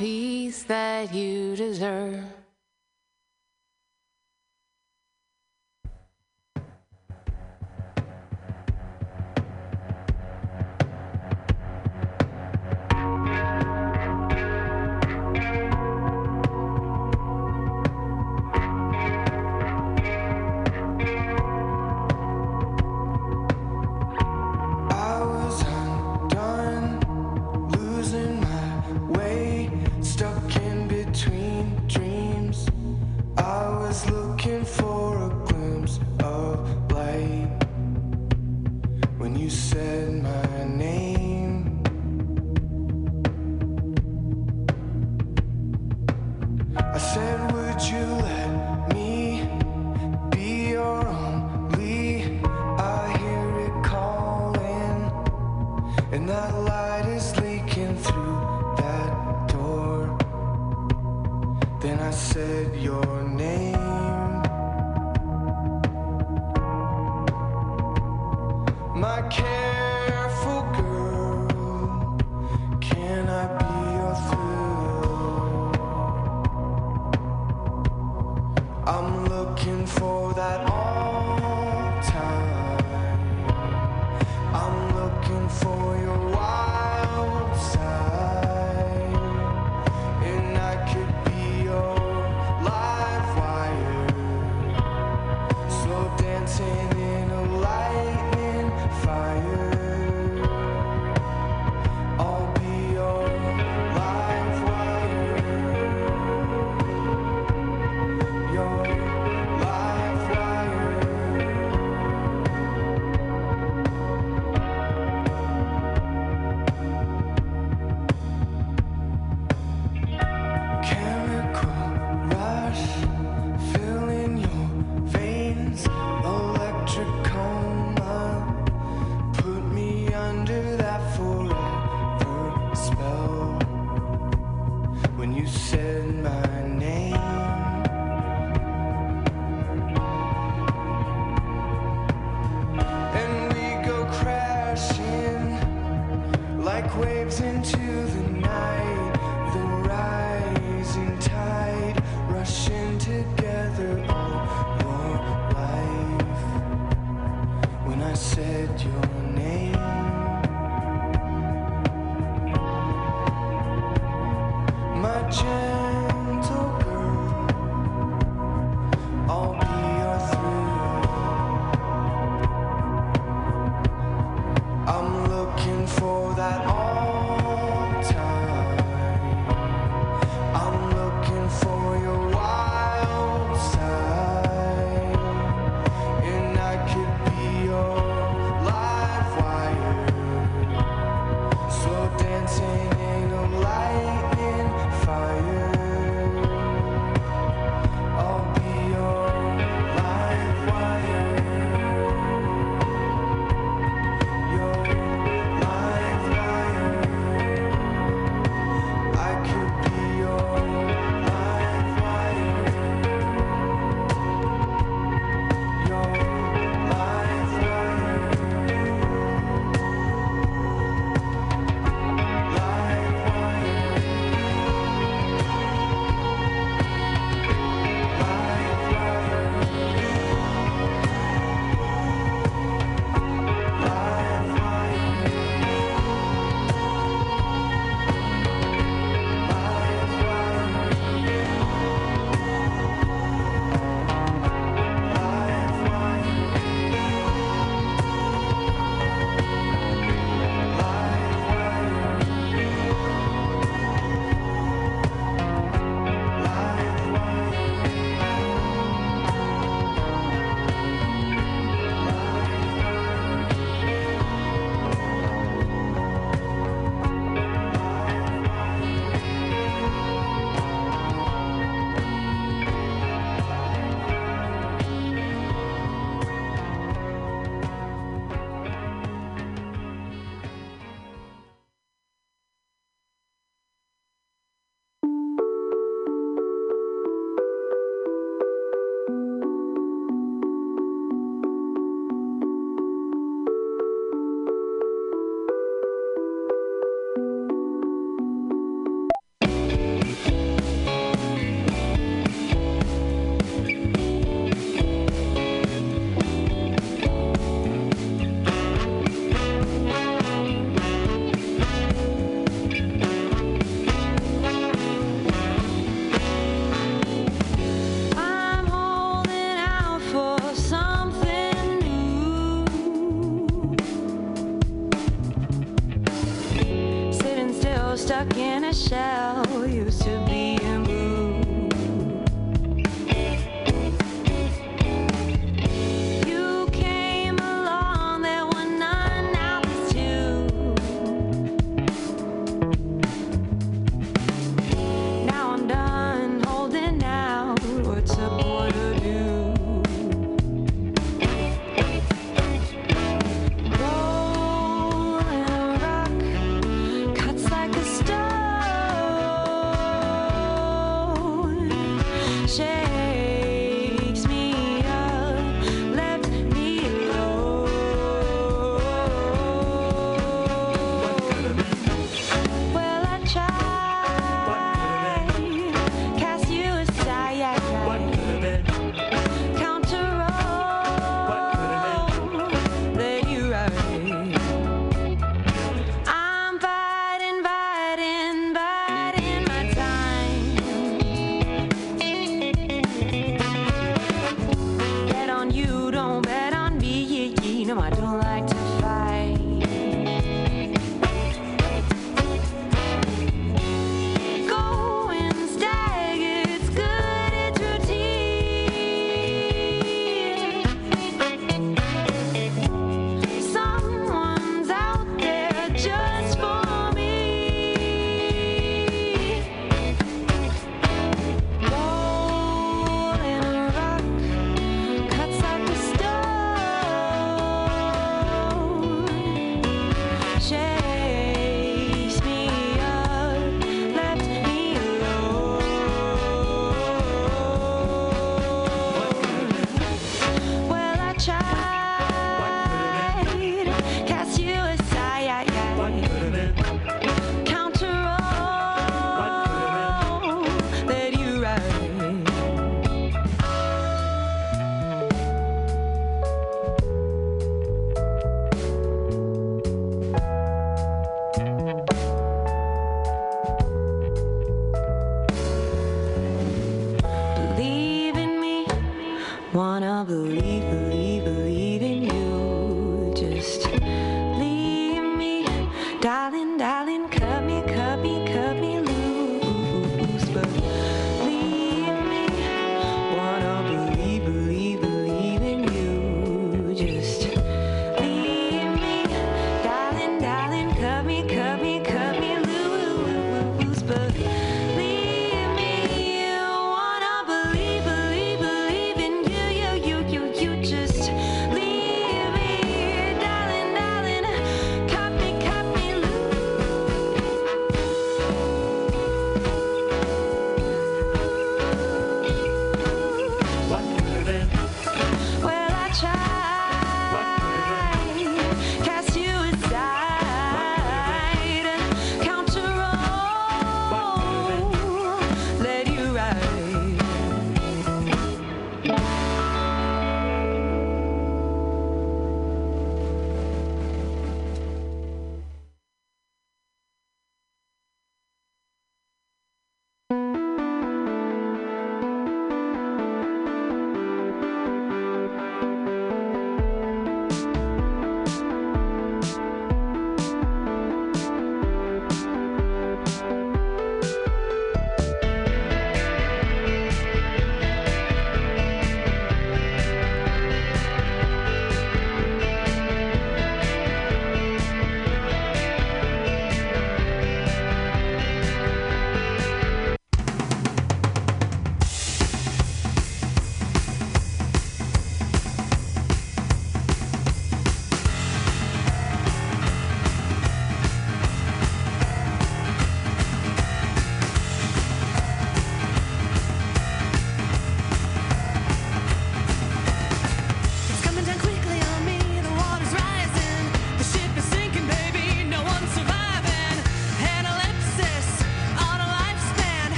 peace that you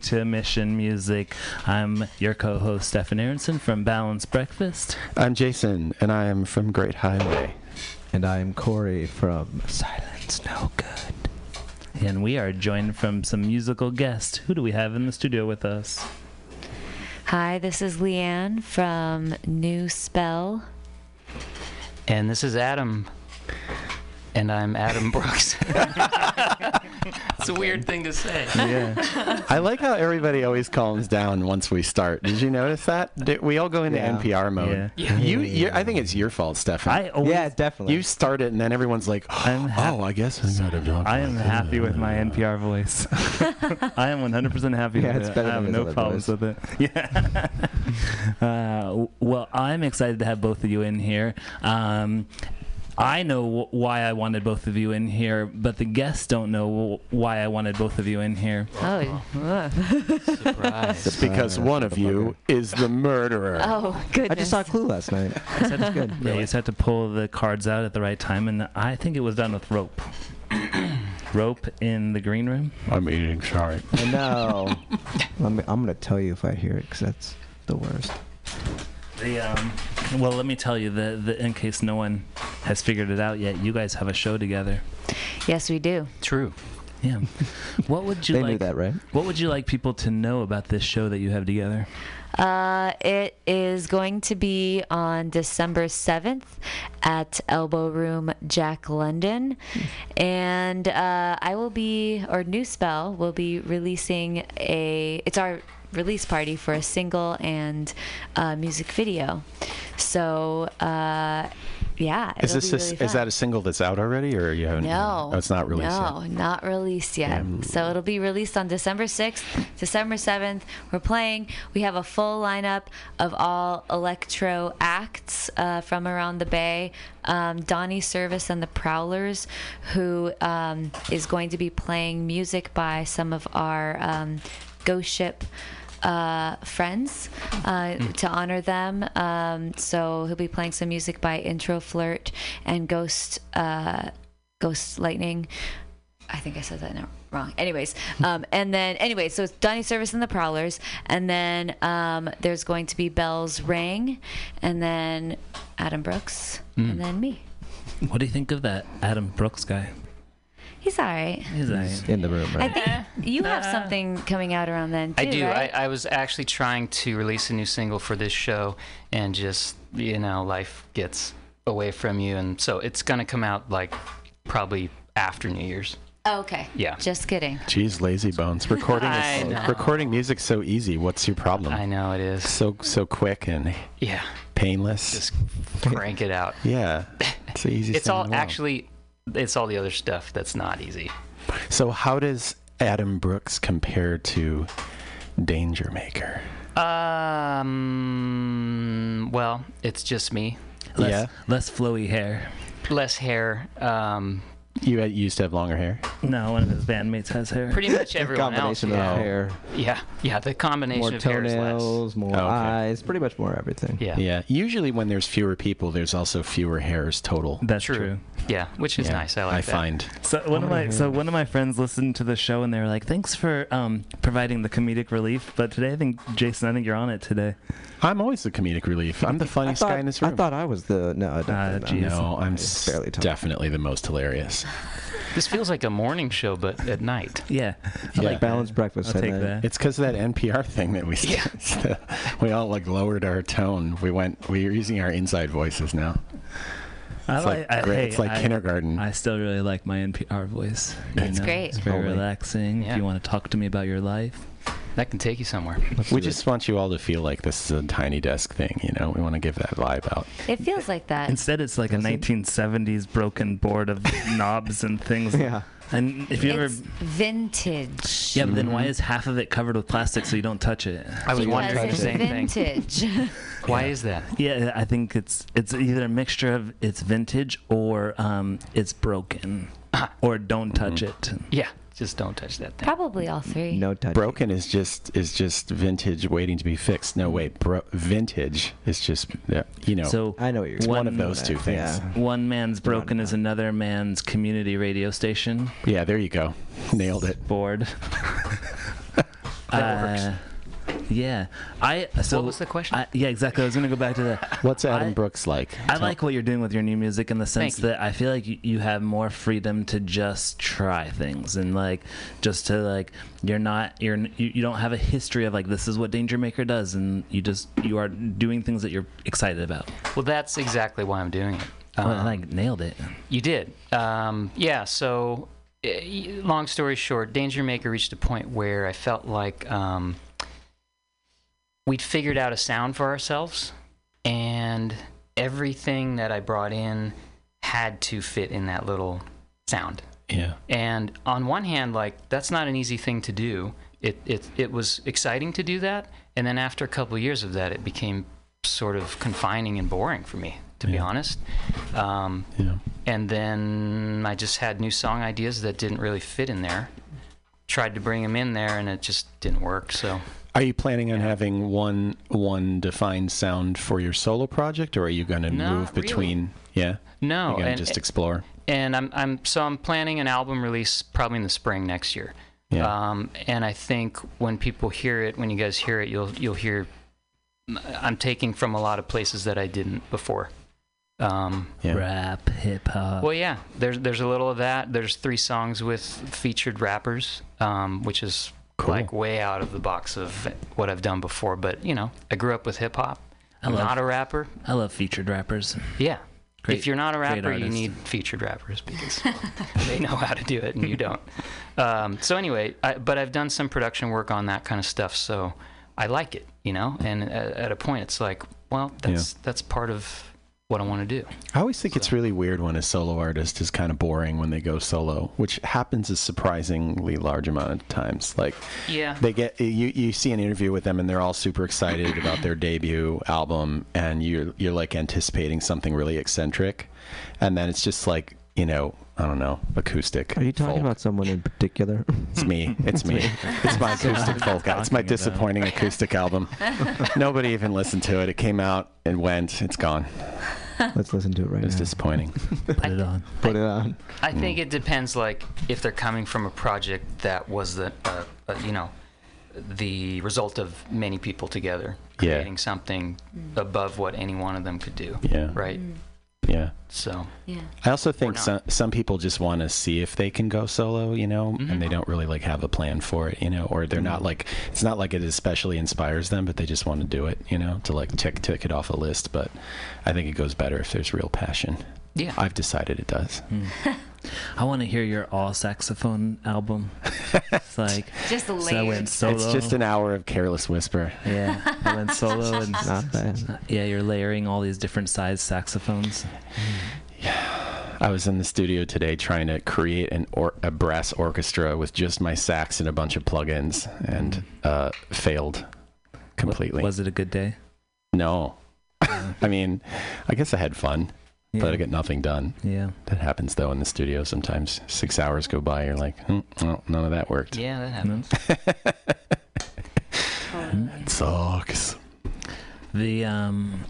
listening to Mission Music. I'm your co-host Stefan Aronson from Balanced Breakfast. I'm Jason, and I am from Great Highway. And I'm Corey from Silence No Good. And we are joined from some musical guests. Who do we have in the studio with us? Hi, this is Leanne from New Spell. And this is Adam. And I'm Adam Brooks. it's a weird thing to say. Yeah. I like how everybody always calms down once we start. Did you notice that? Did- we all go into Yeah. NPR mode. Yeah. You, you, I think it's your fault, Stefan. I always, Yeah, definitely. you start it, and then everyone's like, I'm hap- "Oh, I guess I gotta talk." I am happy with my NPR voice. I am 100% happy Yeah, with it's it. better I have than his no problems voice. with it. Yeah. uh, well, I'm excited to have both of you in here. Um, I know why I wanted both of you in here, but the guests don't know why I wanted both of you in here. Oh, ugh. Surprise. It's because one of you is the murderer. oh goodness. I just saw a Clue last night. That's good. Yeah, you just had to pull the cards out at the right time, and I think it was done with rope. rope in the green room. I'm eating. Sorry. I know. I'm, I'm going to tell you if I hear it because that's the worst. The um, well, let me tell you that the, in case no one has figured it out yet, you guys have a show together. Yes, we do. True. Yeah. What would you They like? knew that, right? What would you like people to know about this show that you have together? Uh, it is going to be on December 7th at Elbow Room Jack London. And uh, I will be, or New Spell will be releasing a, it's our release party for a single and uh, music video. So, uh, yeah. Is this be a, is that a single that's out already, or you haven't? No. Oh, it's not released No, yet. not released yet. So it'll be released on December 6th, December 7th. We're playing. We have a full lineup of all electro acts uh, from around the Bay. Um, Donnie Service and the Prowlers, who um, is going to be playing music by some of our um, Ghost Ship uh, friends uh, to honor them. Um, so he'll be playing some music by Intro Flirt and Ghost uh, Ghost Lightning. I think I said that wrong. Anyways, um, and then anyway, so it's Donnie Service and the Prowlers, and then um, there's going to be Bells Ring, and then Adam Brooks, and then me. What do you think of that Adam Brooks guy? He's all right. He's like, In the room, right? I think you have something coming out around then too, I do. right? I, I was actually trying to release a new single for this show, and just, you know, life gets away from you. And so it's going to come out like probably after New Year's. Oh, okay. Yeah. Just kidding. Jeez, lazy bones. Recording I is know. recording music's so easy. What's your problem? I know it is. So so quick and Yeah. painless. Just crank it out. yeah, it's the easiest. It's thing in all the world. actually, it's all the other stuff that's not easy. So how does Adam Brooks compare to Danger Maker? Um, well, it's just me. less, Yeah. less flowy hair. Less hair. Um, You used to have longer hair. No, one of his bandmates has hair. pretty much everyone else. combination Yeah. of hair, yeah, yeah. The combination more of hair is less. toenails, more Oh, okay. eyes, pretty much more everything. Yeah. Yeah. Usually when there's fewer people, there's also fewer hairs total. That's True. true. Yeah, which is Yeah, nice. I like that. I find. So one of many my so one of my friends listened to the show and they were like, "Thanks for um, providing the comedic relief." But today, I think Jason, I think you're on it today. I'm always the comedic relief. I'm the funniest thought, guy in this room. I thought I was the no. definitely geez. not. no, I'm It's s- barely talking. definitely the most hilarious. This feels like a morning show, but at night. Yeah, I Yeah. like Balanced breakfast. I'll and take then- that. It's because of that NPR thing that we see we all like lowered our tone. We went. We're using our inside voices now. I It's like, I- great. hey, it's like I- kindergarten. I still really like my NPR voice. you It's know? great. It's very Totally. relaxing. If you want to talk to me about your life, That can take you somewhere. Let's we do just want you all to feel like this is a tiny desk thing. You know, we want to give that vibe out. It feels like that. instead it's like a it? 1970s broken board of knobs and things. Yeah. And if you ever, It's vintage. yeah, but then why is half of it covered with plastic so you don't touch it? I was wondering the Because it. same it's thing. vintage. Why is that? Yeah, I think it's it's either a mixture of it's vintage or um, it's broken, or don't touch it. Yeah, just don't touch that thing. Probably all three. No touch. Broken is just is just vintage waiting to be fixed. No wait, bro- vintage is just yeah, you know. So I know what you're. It's one of those two things. Yeah. one man's broken is Not- another man's community radio station. yeah, there you go, nailed it. Board. That works. Uh, Yeah, I. So What was the question? I, yeah, exactly. I was gonna go back to that. What's Adam I- Brooks like? I Tell- like what you're doing with your new music in the sense that I feel like you, you have more freedom to just try things and like just to like you're not you're you, you don't have a history of like this is what Danger Maker does and you just you are doing things that you're excited about. Well, that's exactly why I'm doing it. Um, I like nailed it. You did. Um, yeah, so eh, long story short, Danger Maker reached a point where I felt like um, we'd figured out a sound for ourselves, and everything that I brought in had to fit in that little sound. Yeah. And on one hand, like that's not an easy thing to do. It it it was exciting to do that, and then after a couple of years of that, it became sort of confining and boring for me, to be honest. Um, Yeah. and then I just had new song ideas that didn't really fit in there. Tried to bring them in there, and it just didn't work. So Are you planning on having one one defined sound for your solo project, or are you going to Not move between? Yeah. no, You're going to and, just explore. and I'm I'm so I'm planning an album release probably in the spring next year. Yeah. Um, and I think when people hear it, when you guys hear it, you'll you'll hear I'm taking from a lot of places that I didn't before. Um, yeah. Rap, hip hop. well, yeah, there's there's a little of that. There's three songs with featured rappers, um, which is Cool. like way out of the box of what I've done before. But you know, I grew up with hip hop. I'm love- not a rapper. I love featured rappers. Yeah. Great- if you're not a rapper, you need featured rappers because they know how to do it and you don't. Um, so anyway, I, but I've done some production work on that kind of stuff, so I like it, you know. And at, at a point, it's like, well, that's that's part of what I want to do. I always think it's really weird when a solo artist is kind of boring when they go solo, which happens a surprisingly large amount of times. Like Yeah. they get you you see an interview with them and they're all super excited about their debut album and you're you're like anticipating something really eccentric and then it's just like, you know, I don't know, acoustic. Are you talking folk. about someone in particular? It's me. It's me. It's my acoustic folk. It's my talking about. disappointing acoustic album. Nobody even listened to it. It came out and went. It's gone. Let's listen to it right It was now. disappointing. Put it on. Put it on. I think it depends, like if they're coming from a project that was the, uh, uh, you know, the result of many people together Yeah. creating something above what any one of them could do. Yeah. Right. Yeah. So Yeah. I also think some some people just want to see if they can go solo, you know, Mhm. and they don't really like have a plan for it, you know, or they're not like it's not like it especially inspires them, but they just want to do it, you know, to like tick tick it off a list. But I think it goes better if there's real passion. Yeah. I've decided it does. I want to hear your all saxophone album. It's like Just so I layered. went solo. It's just an hour of careless whisper. yeah. I went solo and Not bad. yeah, you're layering all these different size saxophones. Yeah, I was in the studio today trying to create an or- a brass orchestra with just my sax and a bunch of plugins, and uh, failed completely. Was it a good day? no, I mean, I guess I had fun, Yeah. but I get nothing done. yeah. That happens though in the studio sometimes. Six hours go by, you're like, hmm, well, none of that worked. Yeah, that happens. It sucks. The um,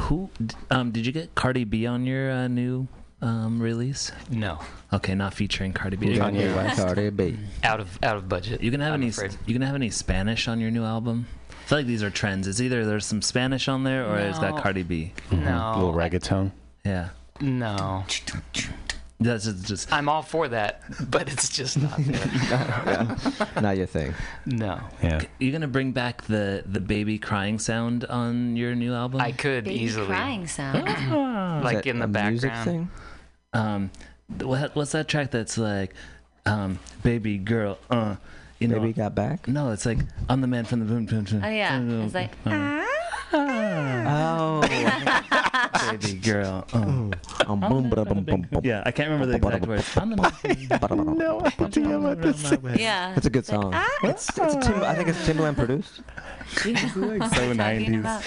who um, did you get Cardi B on your uh, new um release? No, Okay, not featuring Cardi B. Kanye Yeah, West. Cardi B. out of out of budget. You gonna have I'm any? afraid. You gonna have any Spanish on your new album? I feel like these are trends. It's either there's some Spanish on there or it's got Cardi B. Mhm. No. little reggaeton. Yeah, No, that's just, just I'm all for that, but it's just not there. yeah. Not your thing. No, Yeah. you gonna bring back the the baby crying sound on your new album? I could easily. Baby easily, crying sound. Like in the a music background. thing? um, what, what's that track that's like, um, baby girl, uh, you know? Baby got back. No, it's like I'm the man from the boom boom boom. Oh yeah. It's like uh, Oh. baby girl. Um, boom, ba boom, boom, boom. Yeah, I can't remember the exact words. I'm the no idea what this is. yeah. It's a good song. It's, it's a Tim, I think it's Timbaland produced. so so 90s.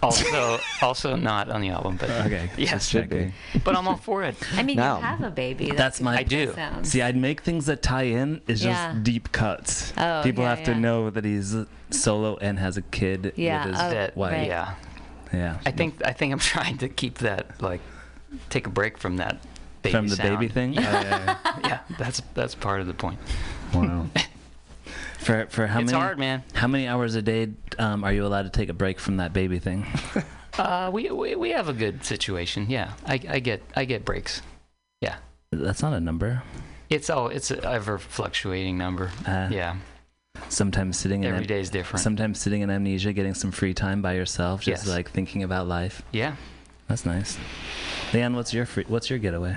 Also, also not on the album, but Okay. Yes, just should be. but I'm all for it. I mean, Now. you have a baby. That's my- I do. sound. See, I'd make things that tie in is just Yeah. deep cuts. Oh, People yeah, have to know that he's solo and has a kid Yeah, with his oh, wife. right. Yeah, Yeah. I think I think I'm trying to keep that like take a break from that baby thing. from the sound. baby thing. Oh, yeah, yeah. Yeah, that's that's part of the point. Wow. For for how it's many hard, man. how many hours a day um, are you allowed to take a break from that baby thing? Uh, we, we we have a good situation. Yeah, I, I get I get breaks. Yeah, That's not a number. it's oh it's an ever fluctuating number. Uh, Yeah, Sometimes sitting in every am- day is different. sometimes sitting in amnesia, getting some free time by yourself, just Yes. like thinking about life. yeah. That's nice. Leanne, what's your free, what's your getaway?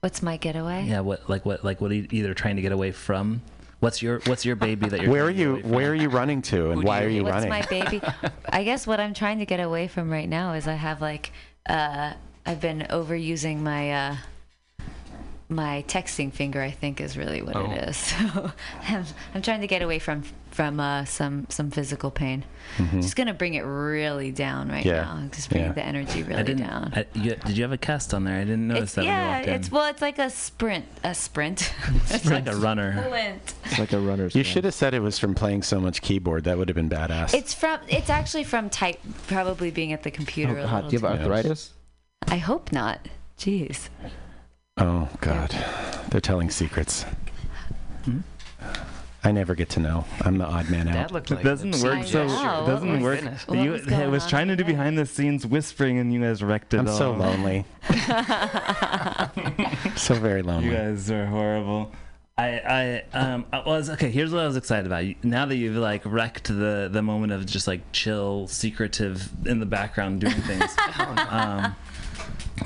What's my getaway? Yeah, what like what like what are you either trying to get away from? What's your what's your baby that you're Where are trying to get you? Where are you running to, and Who why you- are you What's running? my baby? I guess what I'm trying to get away from right now is I have like uh, I've been overusing my uh, my texting finger. I think is really what Oh. it is. So I'm, I'm trying to get away from from uh, some some physical pain. Just gonna bring it really down right Mm-hmm. Yeah. now. Just bring Yeah. the energy I really didn't. down. I, you, did you have a cast on there? I didn't notice It's, that when you yeah, in. it's well, it's like a sprint, a sprint. It's like a runner. Flint. It's like a runner's. You should have said it was from playing so much keyboard. That would have been badass. It's from. It's actually from type. Probably being at the computer. Oh, a God, little do you have too- Yeah. arthritis? I hope not. Jeez. Oh God, they're telling secrets. Hmm? I never get to know. I'm the odd man out. That out. looked like It doesn't a work so. know. It doesn't What was- work. Goodness. You, was I was trying to do behind the scenes whispering, and you guys wrecked it I'm all. so lonely. so very lonely. You guys are horrible. I, I, um, I was okay. Here's what I was excited about. Now that you've like wrecked the the moment of just like chill, secretive in the background doing things. um,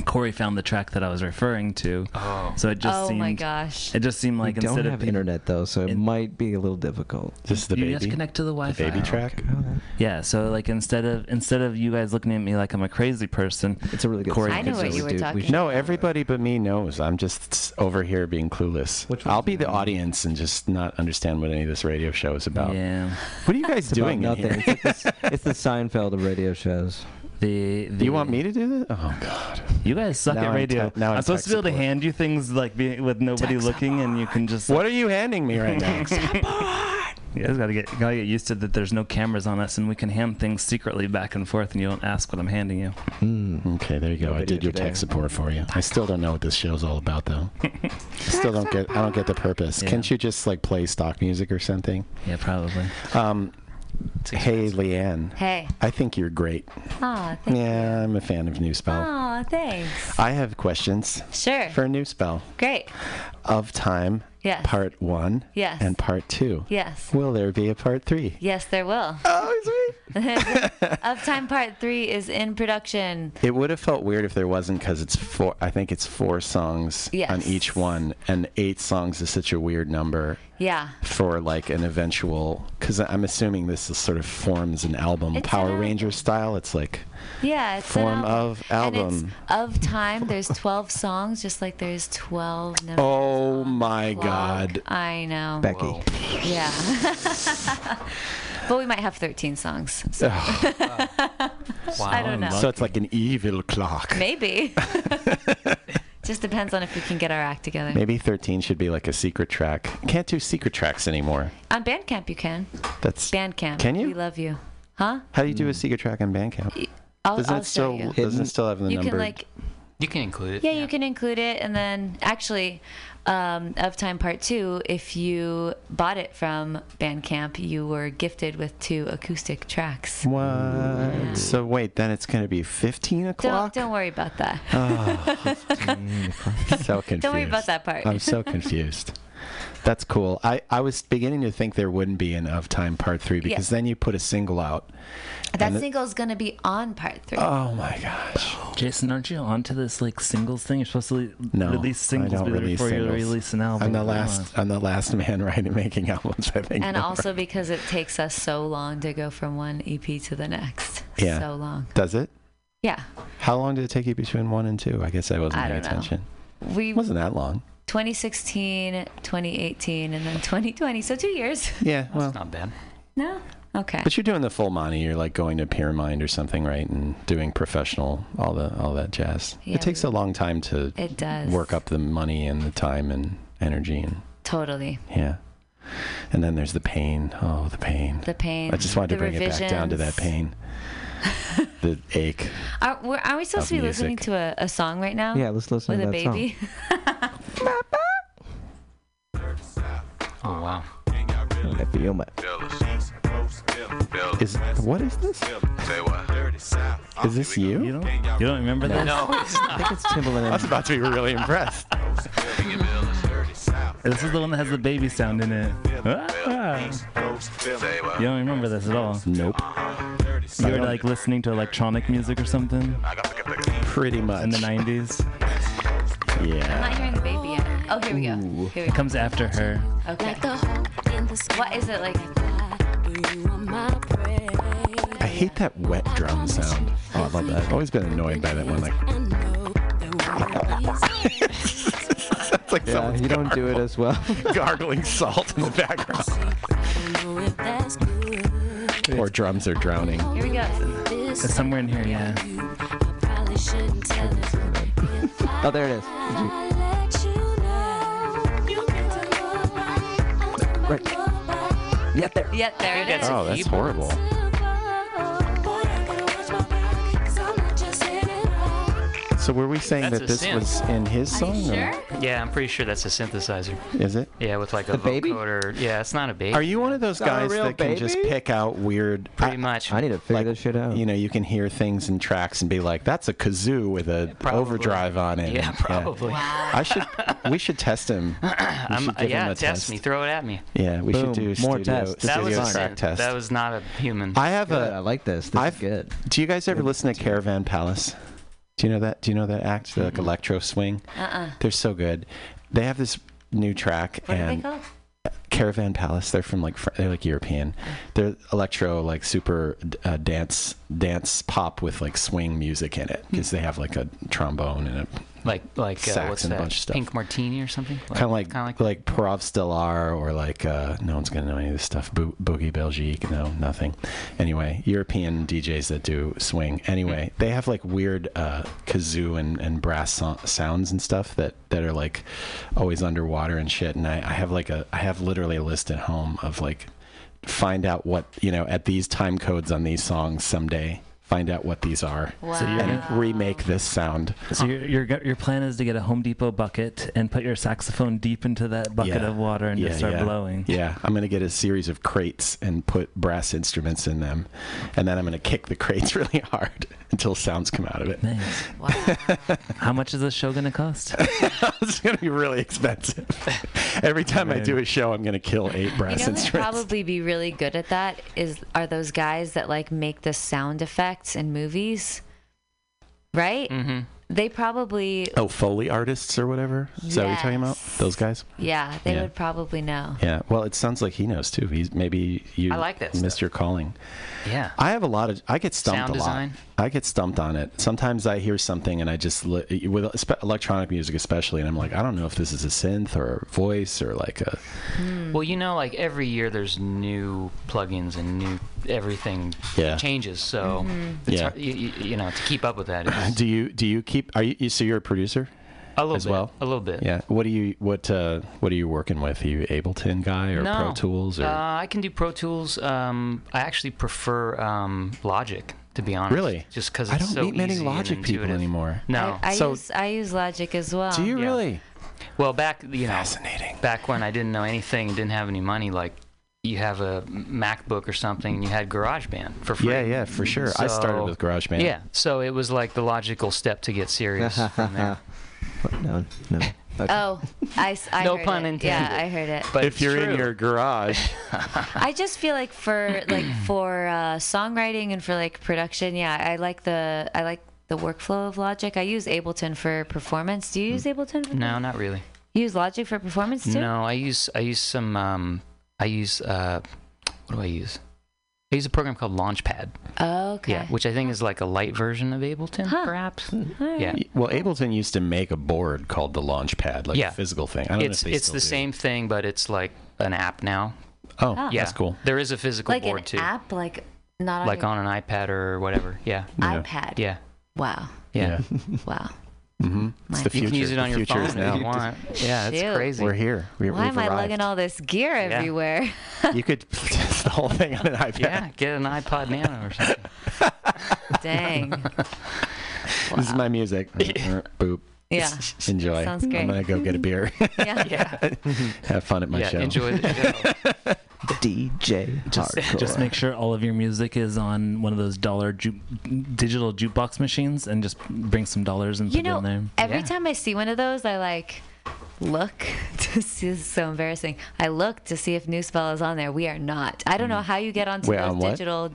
Corey found the track that I was referring to, Oh, so it just oh seemed. my gosh. It just seemed like we don't instead have of internet though, so it, it- might be a little difficult. This is the you baby. just connect to the the Wi-Fi. baby track. Yeah, so like instead of instead of you guys looking at me like I'm a crazy person, It's a really good. Corey song. I know what just you were do- talking should- No, everybody but me knows. I'm just over here being clueless. Which I'll be the the- audience and just not understand what any of this radio show is about. yeah, What are you guys It's about doing in nothing. here? It's, like the, it's the Seinfeld of radio shows. The, the you want me to do this? Oh God. You guys suck Now at I'm radio. te- now I'm I'm supposed to be able to hand you things like be, with nobody Tech looking, and you can just. What are you handing me right now? You guys gotta get gotta get used to that. There's no cameras on us, and we can hand things secretly back and forth, and you don't ask what I'm handing you. Mm. Okay, there you go. No I did your today. tech support for you. I still don't know what this show's all about, though. I still don't get. I don't get the purpose. Yeah. Can't you just like play stock music or something? Yeah, probably. Um, it's hey, expensive. Leanne. Hey. I think you're great. Aw, thank Yeah, I'm a fan of New Spell. Aw, thanks. I have questions Sure. for New Spell. Great. Of Time, Yes. Part One, Yes. and Part Two. Yes. Will there be a Part Three? Yes, there will. Oh, sweet. of Time Part 3 is in production. It would have felt weird if there wasn't because it's four. I think it's four songs on each one, and eight songs is such a weird number Yeah. for like an eventual. Because I'm assuming this is sort of forms an album, It's Power Rangers style. It's like Yeah, it's an Form album. of album. it's of time. There's 12 songs, just like there's 12 numbers. Oh my. God. I know. Becky. Whoa. Yeah. but we might have 13 songs. So Wow. I don't know. so it's like an evil clock. maybe. just depends on if we can get our act together. Maybe 13 should be like a secret track. Can't do secret tracks anymore. On Bandcamp, you can. That's Bandcamp. Can you? We love you. Huh? how do you do a secret track on Bandcamp? I'll, Doesn't I'll it show still you. doesn't it still have the You number? can like You can include it. Yeah, you can include it, and then actually, um, of time part two, if you bought it from Bandcamp, you were gifted with two acoustic tracks. What? So wait, then it's going to be 15 Don't o'clock? don't worry about that. Oh, so confused. Don't worry about that part. I'm so confused. That's cool. I, I was beginning to think there wouldn't be an of time part three because then you put a single out. That and it- going to be on part three. Oh my gosh. Jason, aren't you onto this like singles thing? You're supposed to le- No, release I singles don't release before you singles. release an album. I'm the last. I'm the last man writing making albums. I think. and also because it takes us so long to go from one EP to the next. Yeah. So long. Does it? Yeah. How long did it take you between one and two? I guess I wasn't I paying don't know. attention. We It wasn't that long. 2016, 2018, and then 2020. So two years. Yeah. Well, That's Not bad. no. Okay. But you're doing the full money. You're like going to Pyramid or something, right? And doing professional, all the all that jazz. Yeah, it takes a long time to It does. work up the money and the time and energy and Totally. yeah. And then there's the pain. Oh, the pain. The pain. I just wanted to the bring it back down to that revisions. pain. the ache. Are, we're, are we supposed to be listening to a, a song right now? Yeah, let's listen to the song. With to a that baby? Oh wow. song. If you might- Is what is this? Is this you? You don't, you don't remember that? No, it's I think it's Timbaland. I was about to be really impressed. This is the one that has the baby sound in it. Ah. You don't remember this at all. Nope. You were like listening to electronic music or something Pretty much. in the 90s. I'm yeah. not hearing the baby yet. Oh, here we go. Here we It go. comes after her. Okay. What is it like? I hate that wet drum sound. Oh, I love that. I've always been annoyed by that one. Like, it's like Yeah, someone's you don't do it as well. gargling salt in the background. Poor drums are drowning. Here we go. It's somewhere in here, yeah. oh, there it is. Right. Yeah, there. Yeah, there it oh, is. Oh, that's horrible. So were we saying That's that this synth. was in his Are song? you sure? Yeah, I'm pretty sure that's a synthesizer. Is it? Yeah, with like a The baby? vocoder. Yeah, it's not a baby. Are you one of those Not guys real that can just pick out weird? pretty I- much? I need to figure Like, this shit out. You know, you can hear things in tracks and be like, "That's a kazoo with a Probably. overdrive on it." Yeah, And- probably. I should. We should test him. We I'm, should give yeah, him a test, me. Throw it at me. Yeah, we Boom. should do More studio, tests. This That studio was a track synth. test. That was not a human. I have Good, I a. like this. This I've- is good. Do you guys ever listen to Caravan Palace? Do you know that? Do you know that act? The like electro swing. Uh-uh. They're so good. They have this new track What are they and called? Caravan Palace. They're from like they're like European. They're electro like super uh, dance dance pop with like swing music in it because they have like a trombone and a like like uh, what's and a that? bunch of stuff. Pink Martini or something. kind of like kind of like, Parov Stelar or like uh, no one's gonna know any of this stuff. Bo- Boogie Belgique, no nothing. Anyway, European DJs that do swing. Anyway, they have like weird uh, kazoo and, and brass so- sounds and stuff that that are like always underwater and shit. And I, I have like a I have literally a list at home of like find out what you know at these time codes on these songs someday. Find out what these are Wow. So you're and remake this sound. So your, your your plan is to get a Home Depot bucket and put your saxophone deep into that bucket Yeah. of water and just start yeah. blowing. Yeah, I'm gonna get a series of crates and put brass instruments in them, and then I'm gonna kick the crates really hard until sounds come out of it. Nice. Wow. How much is this show gonna cost? it's gonna be really expensive. Every time I do a show, I'm gonna kill eight You brass know who'd instruments. probably be really good at that is are those guys that like make the sound effects in movies, right? hmm They probably, oh, foley artists or whatever. Is that what you're talking about? Those guys? yeah, they Yeah. would probably know. Yeah. Well, it sounds like he knows too. He's maybe you I like that missed stuff. your calling. Yeah. I have a lot of. I get stumped Sound a lot. I get stumped on it. Sometimes I hear something and I just li- with electronic music especially, and I'm like, I don't know if this is a synth or a voice or like a. Well, you know, like every year there's new plugins and new everything Yeah. changes. So it's Yeah. hard, you, you, you know to keep up with that. Is Do you do you keep? Are you? So you're a producer? a little as bit, well? A little bit. Yeah. What do you what uh what are you working with? Are you Ableton guy or no. Pro Tools or Uh, I can do Pro Tools. Um, I actually prefer um, Logic, to be honest. Really? Just because I don't so meet many Logic people anymore. No. I, I So- use I use Logic as well. Do you Yeah. really? well, back you know, Fascinating. back when I didn't know anything and didn't have any money, like you have a MacBook or something, and you had GarageBand for free. Yeah, yeah, for sure. I started with GarageBand. Yeah, so it was like the logical step to get serious from there. no, no. Okay. Oh, I, s- I No heard pun it. intended. Yeah, I heard it. But if you're in your garage, I just feel like for like for uh, songwriting and for like production, yeah, I like the I like the workflow of Logic. I use Ableton for performance. Do you use Ableton? For no, not really. You use Logic for performance too? No, I use I use some um, I use uh, what do I use? I use a program called Launchpad. Oh, okay. Yeah, which I think is like a light version of Ableton, Huh. perhaps. All right. Yeah. well, Ableton used to make a board called the Launchpad, like Yeah. a physical thing. I don't It's know if they it's still the do. same thing, but it's like an app now. Oh, Oh. Yeah, that's cool. There is a physical like board an too, app, like not on like your on an iPad or whatever. Yeah, Yeah. iPad. yeah, Wow. yeah. Wow. Hmm It's the future. You can use it on the your future phone is if now. you want. Yeah, it's Shoot. crazy. We're here. We, Why we've am I lugging all this gear everywhere? You could test the whole thing on an iPad. Yeah, get an iPod Nano or something. Dang. This is my music. Boop. Yeah. Enjoy. Sounds great. I'm gonna go get a beer. Yeah. Yeah, Have fun at my yeah. show. Enjoy the show. DJ Just, hardcore. just make sure all of your music is on one of those dollar ju- digital jukebox machines, and just bring some dollars and You put it know, in there. every Yeah. time I see one of those, I like look to see. This is so embarrassing. I look to see if New Spell is on there. We are not. I don't know mm-hmm. how you get onto Wait, those on digital,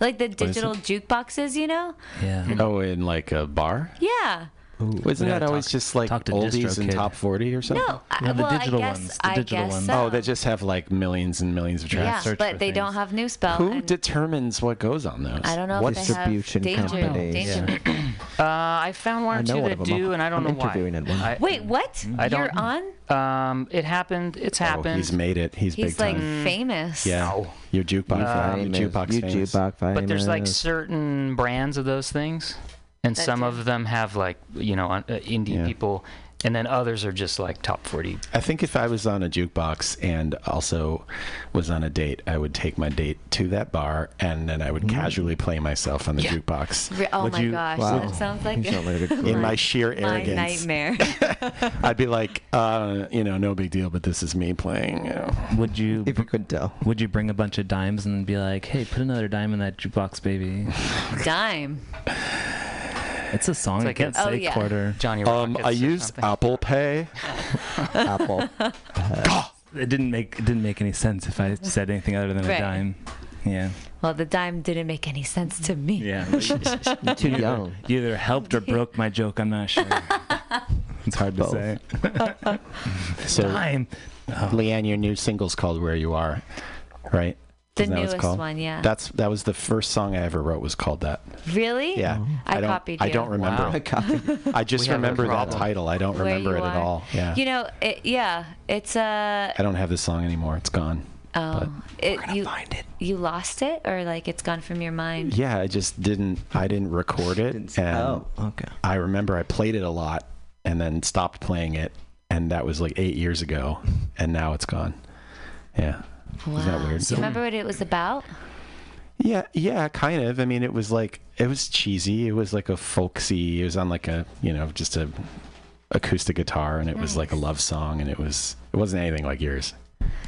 like the digital jukeboxes. You know? Yeah. Oh, in like a bar? Yeah. Wasn't that always talk- just like talk to oldies and top 40 or something? No. I, No, the well, digital I guess, ones, the I digital guess ones. So. Oh, they just have like millions and millions of tracks. search but for they don't have New Spell. Who determines what goes on those? I don't know What if they distribution danger, companies? danger Yeah. Uh, I found one I or two that of them. do, and I don't I'm know why. interviewing at one. I- Wait, what? I don't- You're on? Um, it happened. It's happened. Oh, happened. he's made it. He's, He's big like time. famous. Yeah. Your jukebox, Uh, your famous. jukebox you famous. jukebox famous. but there's like certain brands of those things, and That some do. of them have like you know uh, indie Yeah. people, and then others are just like top 40. I think if I was on a jukebox and also was on a date, I would take my date to that bar and then I would casually play myself on the Yeah. jukebox. Re- Oh Would my you- gosh, Wow. that sounds like sound like a In my my- sheer my arrogance, nightmare. I'd be like, uh, you know, no big deal, but this is me playing. You know. Would you If you could tell. would you bring a bunch of dimes and be like, "Hey, put another dime in that jukebox, baby"? Dime. It's a song. It's I like a- can't Oh, say yeah. quarter. Johnny Um, I or use something. Apple Pay. Apple. It didn't make it didn't make any sense if I said anything other than Right. a dime. Yeah. Well, the dime didn't make any sense to me. Yeah. You're too young. You either helped or broke my joke. I'm not sure. it's hard to Both. say. So, Dime. Oh. Leanne, your new single's called "Where You Are," right? The Isn't that newest called? one, yeah. That's that was the first song I ever wrote. Was called that. really? Yeah. I don't, copied I don't remember. Wow. I copy. I just We have a remember that title. I don't Where remember You it at all. Yeah. You know, it, yeah, it's uh, I don't have this song anymore. It's gone. oh, it, you Find it. you lost it or like it's gone from your mind. Yeah, I just didn't. I didn't record it, Didn't- and oh, okay. I remember I played it a lot, and then stopped playing it, and that was like eight years ago, and now it's gone. Yeah. Wow. Isn't that weird? Do you remember what it was about? Yeah, yeah, kind of. I mean, it was like it was cheesy. It was like a folksy. It was on like a you know just a acoustic guitar, and it was like a love song, and it was it wasn't anything like yours.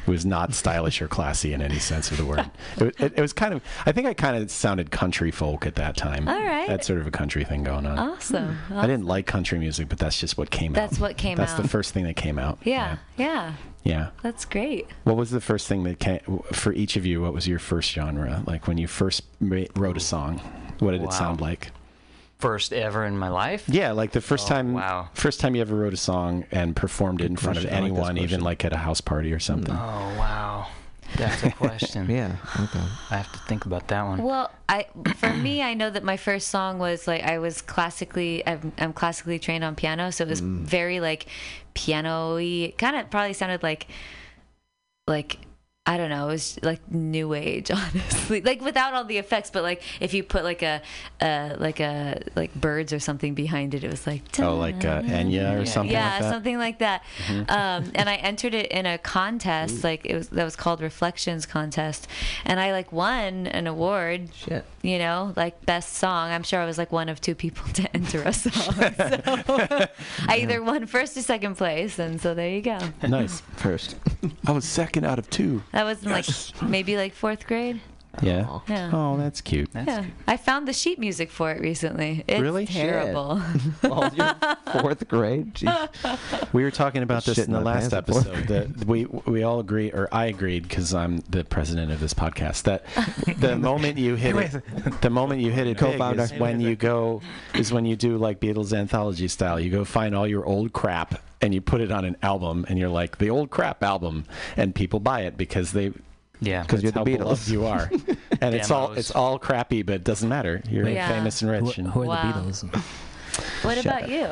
It was not stylish or classy in any sense of the word. It, was- it, it was kind of. I think I kind of sounded country folk at that time. All right. That's sort of a country thing going on. Awesome. I didn't like country music, but that's just what came out. That's what came That's out. the first thing that came out. Yeah, yeah, Yeah. that's great. What was the first thing that came for each of you? What was your first genre? Like when you first wrote a song, what did Wow. it sound like? First ever in my life. Yeah, like the first Oh, time, wow. first time you ever wrote a song and performed it in front of question. I like anyone, even like at a house party or something. Oh wow, that's a question. Yeah. Okay. I have to think about that one. Well, I for me, I know that my first song was like I was classically I'm, I'm classically trained on piano, so it was mm. very like piano-y. Kind of probably sounded like like I don't know, it was like new age, honestly. Like without all the effects, but like if you put like a uh like a like birds or something behind it, it was like Oh, like uh, Enya or something yeah, like that. something like that. Um, and I entered it in a contest, like it was that was called Reflections contest, and I like won an award. Shit. You know, like best song. I'm sure I was like one of two people to enter a song. So I either won first or second place, and so there you go. nice. First. I was second out of two. That was in like maybe like fourth grade. Yeah. Yeah. Oh, that's cute. That's Yeah, I found the sheet music for it recently. It's Really? terrible. Oh, you're fourth grade. Jeez. We were talking about this Shit in the in my last episode. That we we all agree, or I agreed, because I'm the president of this podcast. That the moment you hit it, the moment you hit it big Co-founder. is when you go is when you do like Beatles anthology style. You go find all your old crap and you put it on an album, and you're like the old crap album, and people buy it because they yeah. Because you're the how Beatles. you are, and it's all it's all crappy, but it doesn't matter. You're Yeah. famous and Who, rich. and, who are Wow. the Beatles? what Shut about up. you?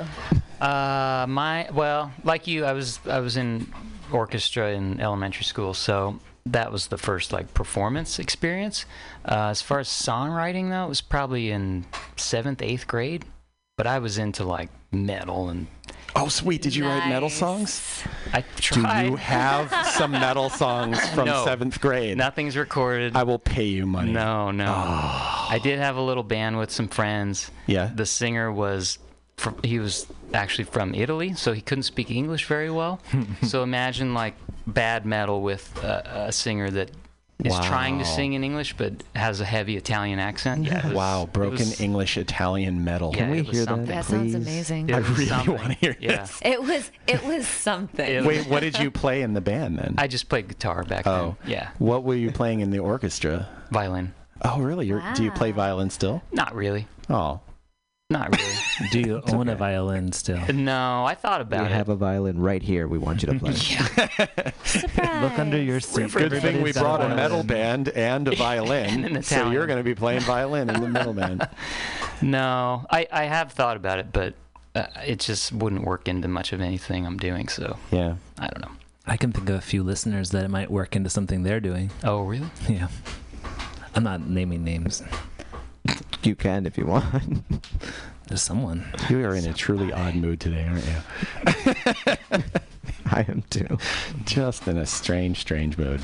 Uh, my well, like you, I was I was in orchestra in elementary school, so that was the first like performance experience. Uh, as far as songwriting though, it was probably in seventh, eighth grade. But I was into like metal and Oh, sweet. Did you write metal songs? I tried. Do you have some metal songs from No. seventh grade? Nothing's recorded. I will pay you money. No, no. Ah. I did have a little band with some friends. Yeah. The singer was, from, he was actually from Italy, so he couldn't speak English very well. so imagine like bad metal with a, a singer that is trying to sing in English but has a heavy Italian accent. Yeah. was- wow, broken was- English Italian metal. Yeah, we hear that? something. That sounds Please. amazing. It I really something. wanna hear Yeah. this. It was it was something. It- Wait, what did you play in the band then? I just played guitar back oh, then. Yeah. What were you playing in the orchestra? Violin. Oh, really? You're, Do you play violin still? Not really. Oh, Not really. Do you own a violin still? no, I thought We about it. have a violin right here. We want you to play. Surprise. Look under your seat. good thing we brought a violin. metal band and a violin. And an so you're going to be playing violin in the metal band. No, I, I have thought about it, but uh, it just wouldn't work into much of anything I'm doing. So Yeah. I don't know. I can think of a few listeners that it might work into something they're doing. Oh, really? Yeah. I'm not naming names. You can if you want. There's someone. You are in a truly odd mood today, aren't you? I am too. Just in a strange, strange mood.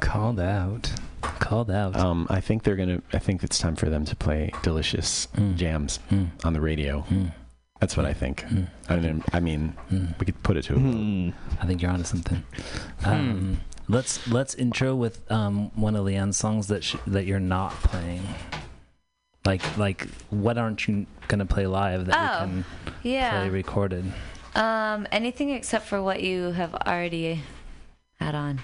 Called out. Called out. Um, I think they're gonna. I think it's time for them to play delicious Mm. jams Mm. on the radio. Mm. That's what I think. Mm. I mean, I mean, Mm. we could put it to a. Hmm. I think you're onto something. Um, let's let's intro with um, one of Leanne's songs that sh- that you're not playing. Like like what aren't you gonna play live that Oh, you can Yeah. play recorded? Um, anything except for what you have already had on.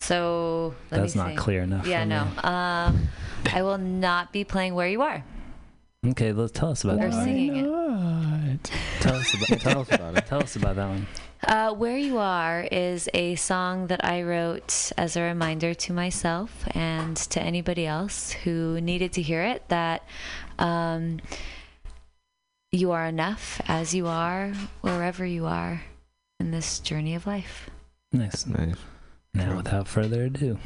So let That's me not see. clear enough. Yeah, for no. me. Um, I will not be playing "Where You Are" Okay, let's tell us about or that. one. singing it. Tell us about tell us about it. Tell us about that one. Uh, "Where You Are" is a song that I wrote as a reminder to myself and to anybody else who needed to hear it that um, you are enough as you are, wherever you are in this journey of life. Nice. Nice. Now, without further ado.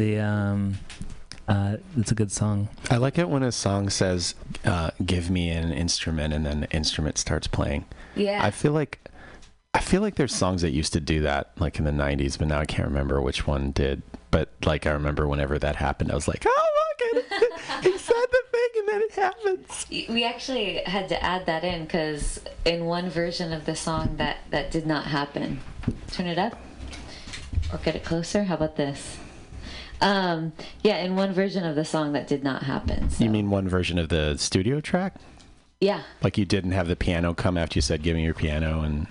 The um, uh, it's a good song. I like it when a song says, uh, "Give me an instrument," and then the instrument starts playing. Yeah. I feel like I feel like there's songs that used to do that, like in the '90s, but now I can't remember which one did. But like I remember whenever that happened, I was like, "Oh look, it, he said the thing, and then it happens." we actually had to add that in because in one version of the song that that did not happen. Turn it up or get it closer. How about this? Um, yeah, in one version of the song that did not happen. so- You mean one version of the studio track? Yeah, Like you didn't have the piano come after you said, "Give me your piano," and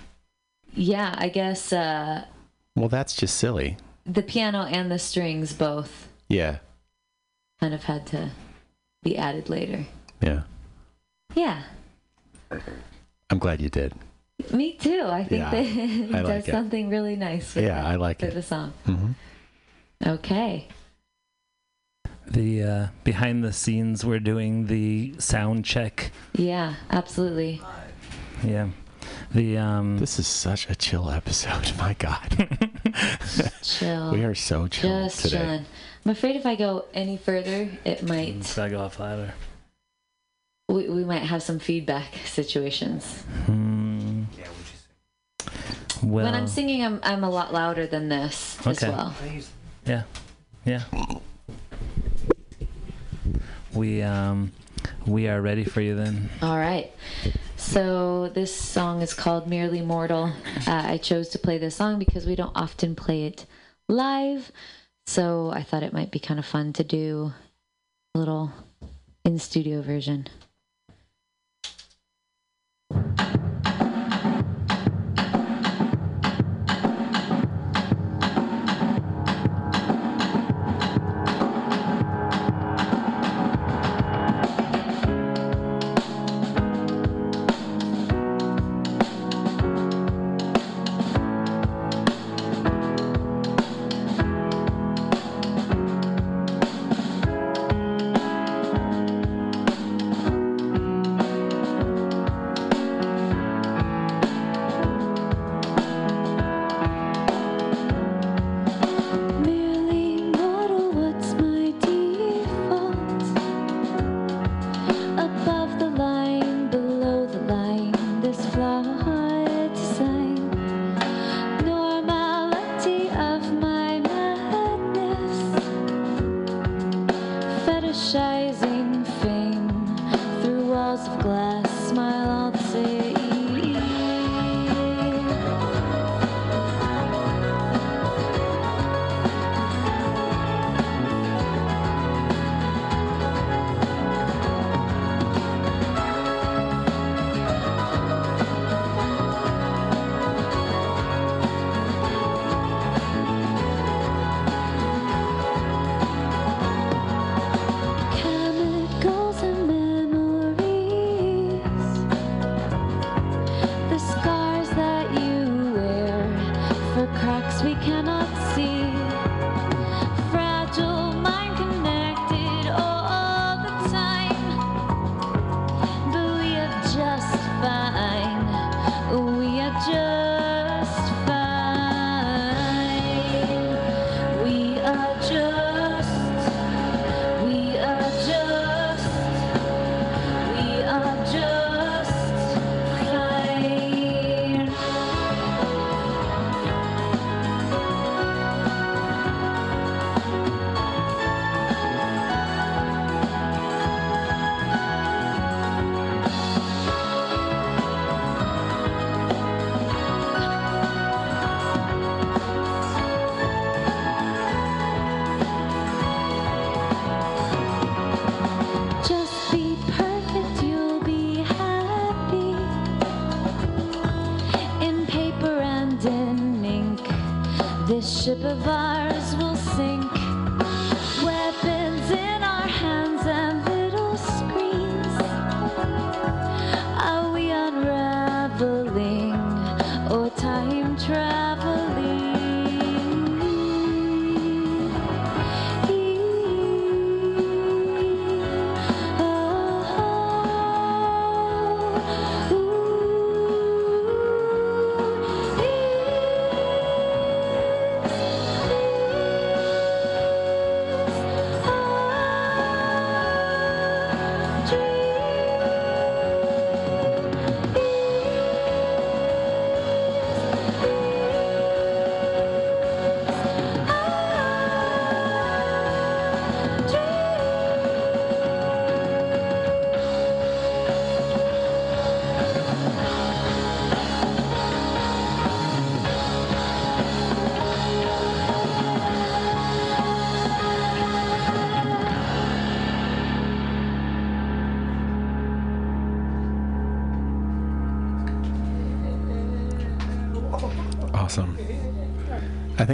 yeah. I guess uh, well, that's just silly. the piano and the strings both Yeah, kind of had to be added later. yeah. Yeah, I'm glad you did. me too. I think Yeah, that it I does like it. something really nice. With Yeah, the, I like for it. the song. hmm Okay. The uh, behind the scenes, we're doing the sound check. Yeah, absolutely. Yeah. The um, This is such a chill episode. My God, Chill. we are so chill Just today. chilling. I'm afraid if I go any further, it might it's gotta go off louder. we, we might have some feedback situations. Hmm. Well, when I'm singing, I'm I'm a lot louder than this as Okay. well. Yeah. Yeah. We um we are ready for you then. All right. So this song is called "Merely Mortal." Uh, I chose to play this song because we don't often play it live, so I thought it might be kind of fun to do a little in studio version.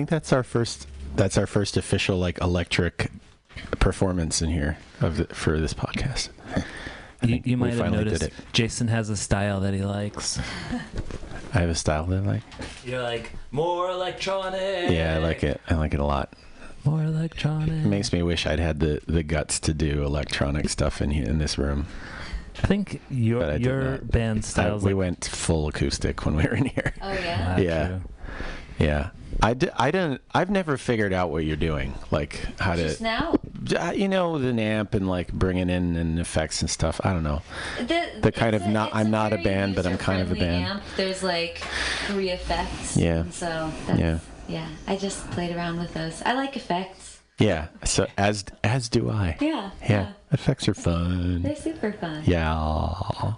Think that's our first. That's our first official like electric performance in here of the, for this podcast. I You, you might have finally did noticed. Jason has a style that he likes. I have a style that I like. You're like more electronic. Yeah, I like it. I like it a lot. More electronic. It makes me wish I'd had the, the guts to do electronic stuff in here, in this room. I think But I your did your band I, styles. we like, went full acoustic when we were in here. Oh yeah. Ah, Yeah. true. Yeah. I, d- I don't I've never figured out what you're doing like how to Just now. Uh, you know with an amp and like bringing in and effects and stuff i don't know The, The kind it's of not- I'm not a band, but I'm kind of a band. Amp. There's like three effects. Yeah. And so that's, Yeah. yeah. I just played around with those. I like effects. yeah so as as do i Yeah. yeah effects are fun They're super fun. yeah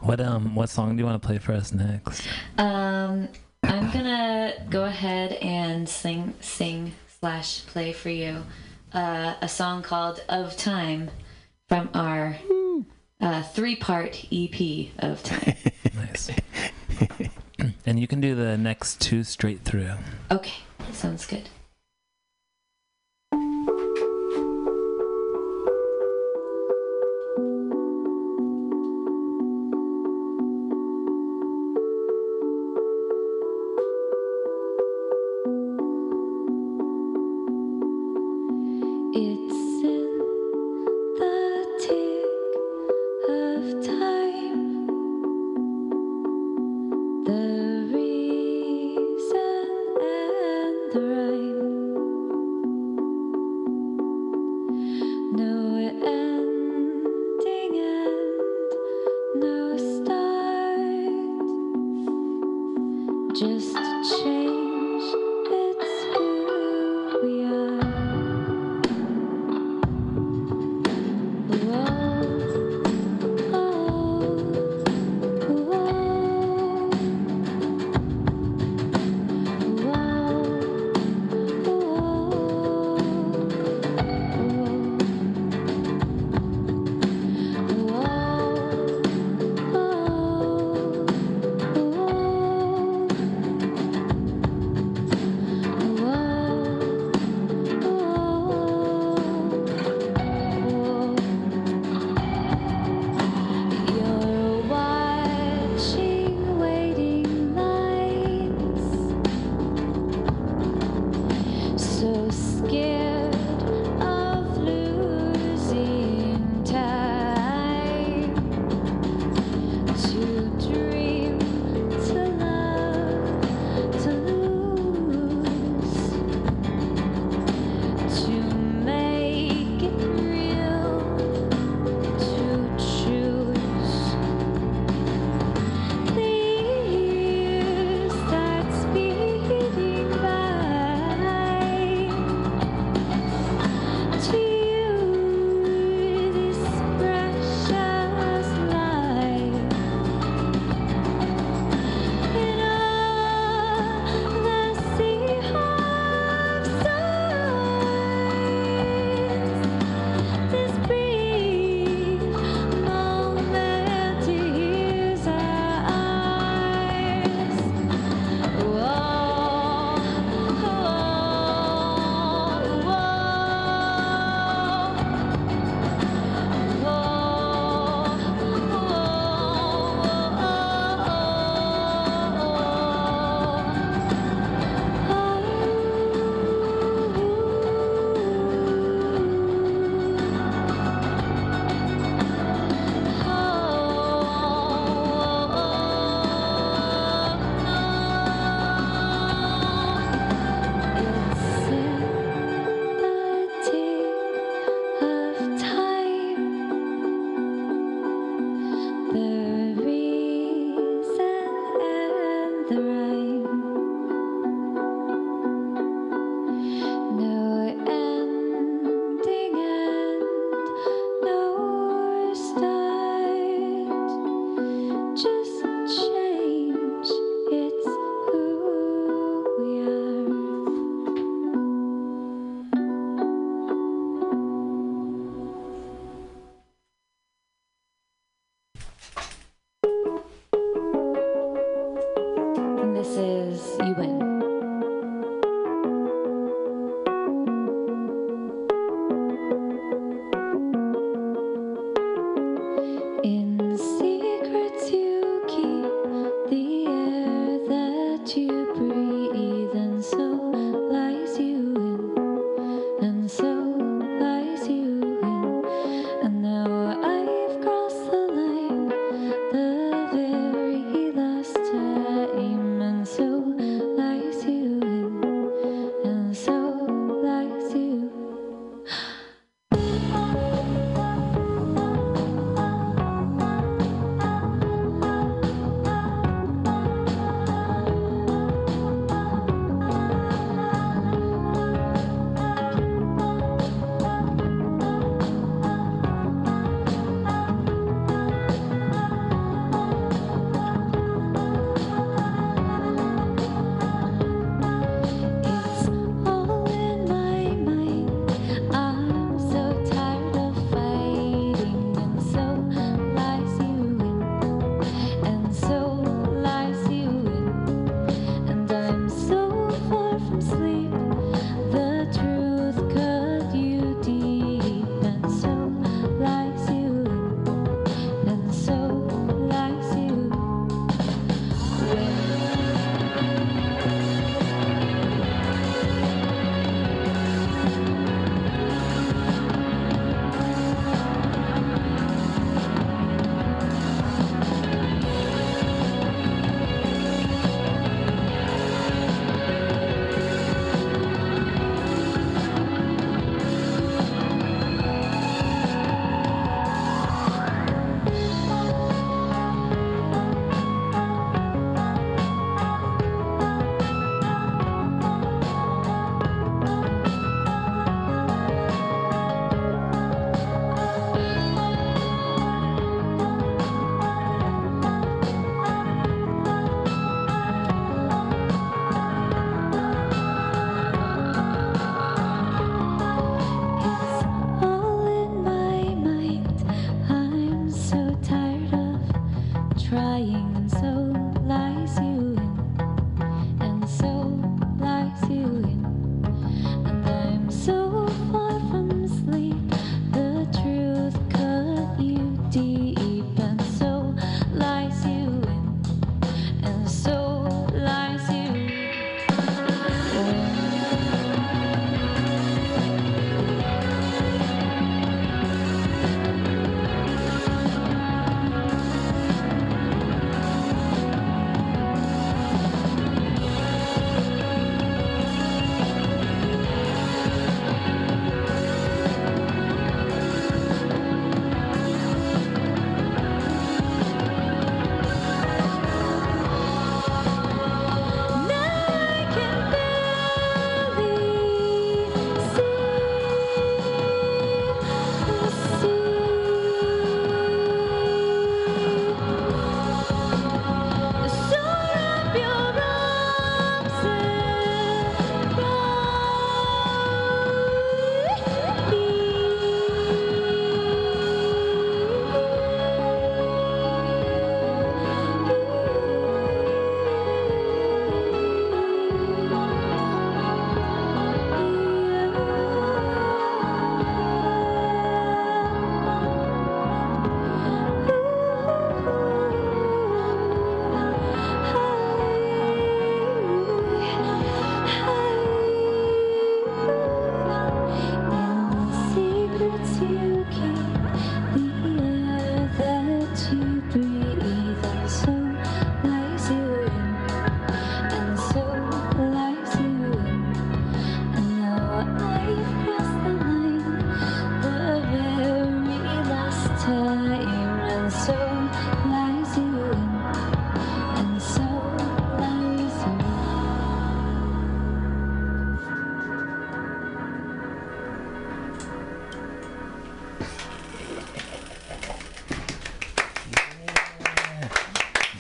What um what song do you want to play for us next? Um, I'm gonna go ahead and sing, sing slash play for you uh, a song called "Of Time" from our uh, three-part EP of Time. Nice. and you can do the next two straight through. Okay, sounds good.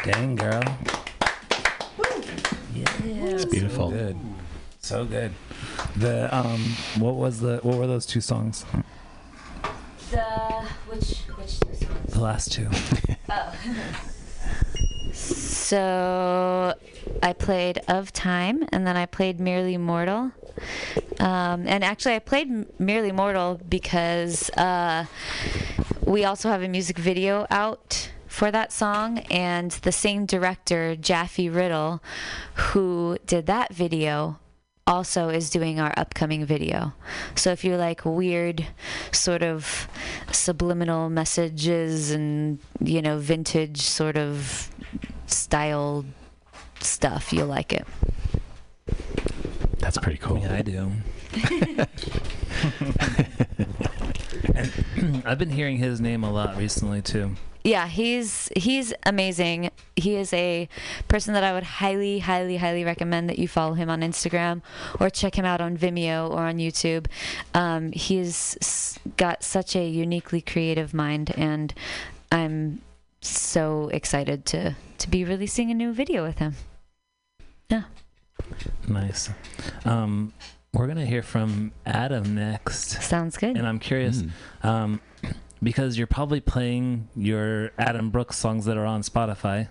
Gang girl. Yeah, it's beautiful. So good. So good. The um, what was the what were those two songs? The which which two songs? The last two. oh. So I played Of Time and then I played Merely Mortal. Um, and actually, I played Merely Mortal because uh, we also have a music video out for that song, and the same director, Jaffe Riddle, who did that video, also is doing our upcoming video. So if you like weird, sort of subliminal messages and, you know, vintage sort of style stuff, you'll like it. That's pretty cool. Yeah, I do. and I've been hearing his name a lot recently too. Yeah, he's he's amazing. He is a person that I would highly, highly, highly recommend that you follow him on Instagram or check him out on Vimeo or on YouTube. Um, he's s- got such a uniquely creative mind, and I'm so excited to to be releasing a new video with him. Yeah. Nice. Um, we're gonna hear from Adam next, Sounds good. and I'm curious, Mm. um, because you're probably playing your Adam Brooks songs that are on Spotify,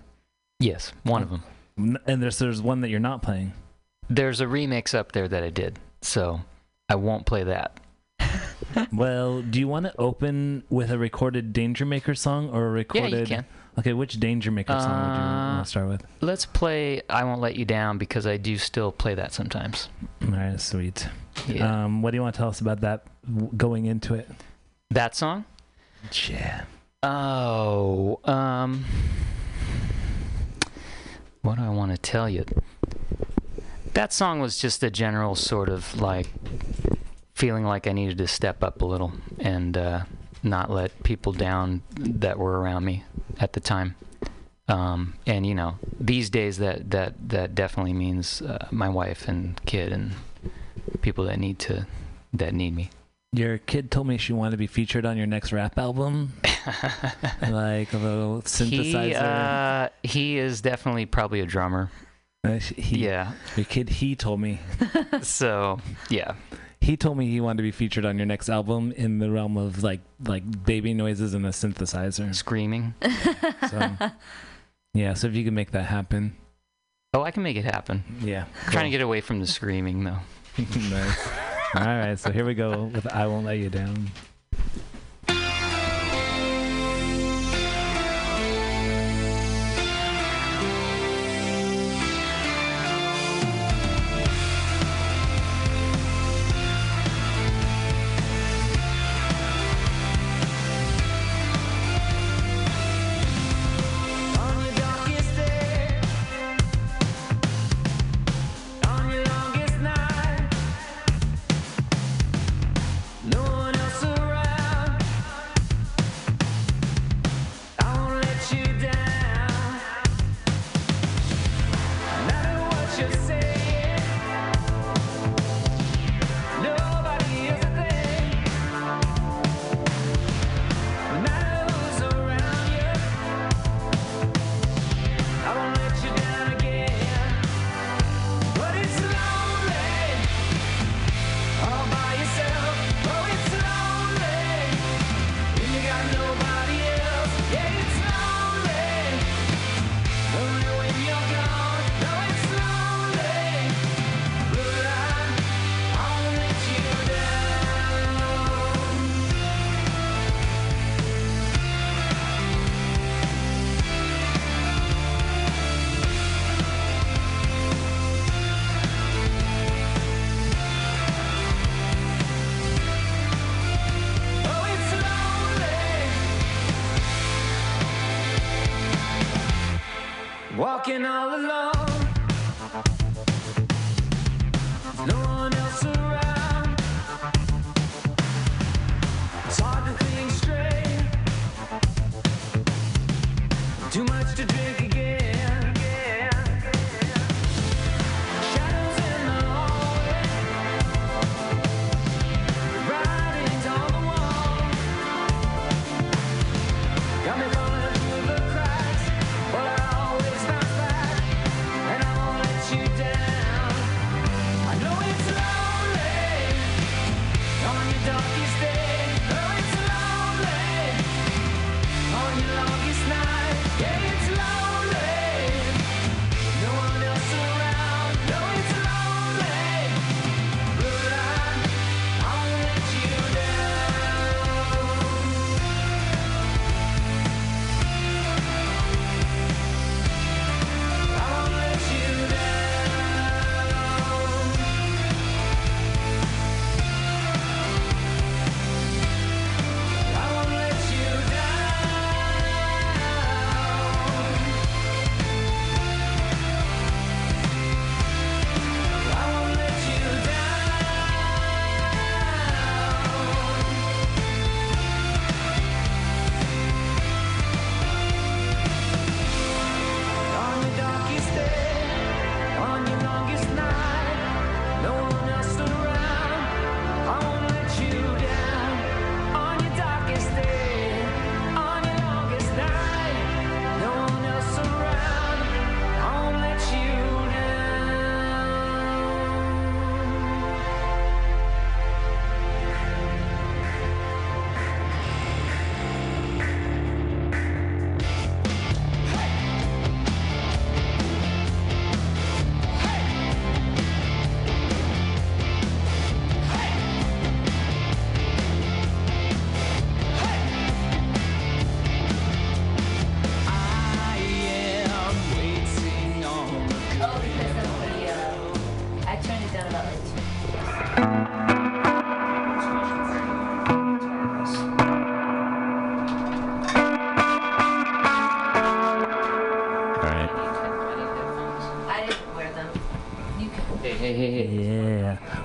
Yes, one of them. And there's there's one that you're not playing. There's a remix up there that I did, so I won't play that. well, do you want to open with a recorded Danger Maker song or a recorded? Yeah, you can. Okay, which Danger Maker song would you Uh, want to start with? Let's play "I Won't Let You Down" because I do still play that sometimes. All right, sweet. Yeah. Um, what do you want to tell us about that going into it? that song? Yeah. Oh, um, what do I want to tell you? That song was just a general sort of like feeling like I needed to step up a little and uh, not let people down that were around me at the time. Um, and you know, these days that that that definitely means uh, my wife and kid and people that need to that need me. Your kid told me she wanted to be featured on your next rap album, like a little synthesizer. He uh, he is definitely probably a drummer. Uh, he, Yeah. Your kid, he told me. So yeah. He told me he wanted to be featured on your next album in the realm of like like baby noises and a synthesizer. Screaming. So, yeah, so if you can make that happen, Oh, I can make it happen. yeah. Trying to get away from the screaming though. nice. All right, so here we go with "I Won't Let You Down." Walking all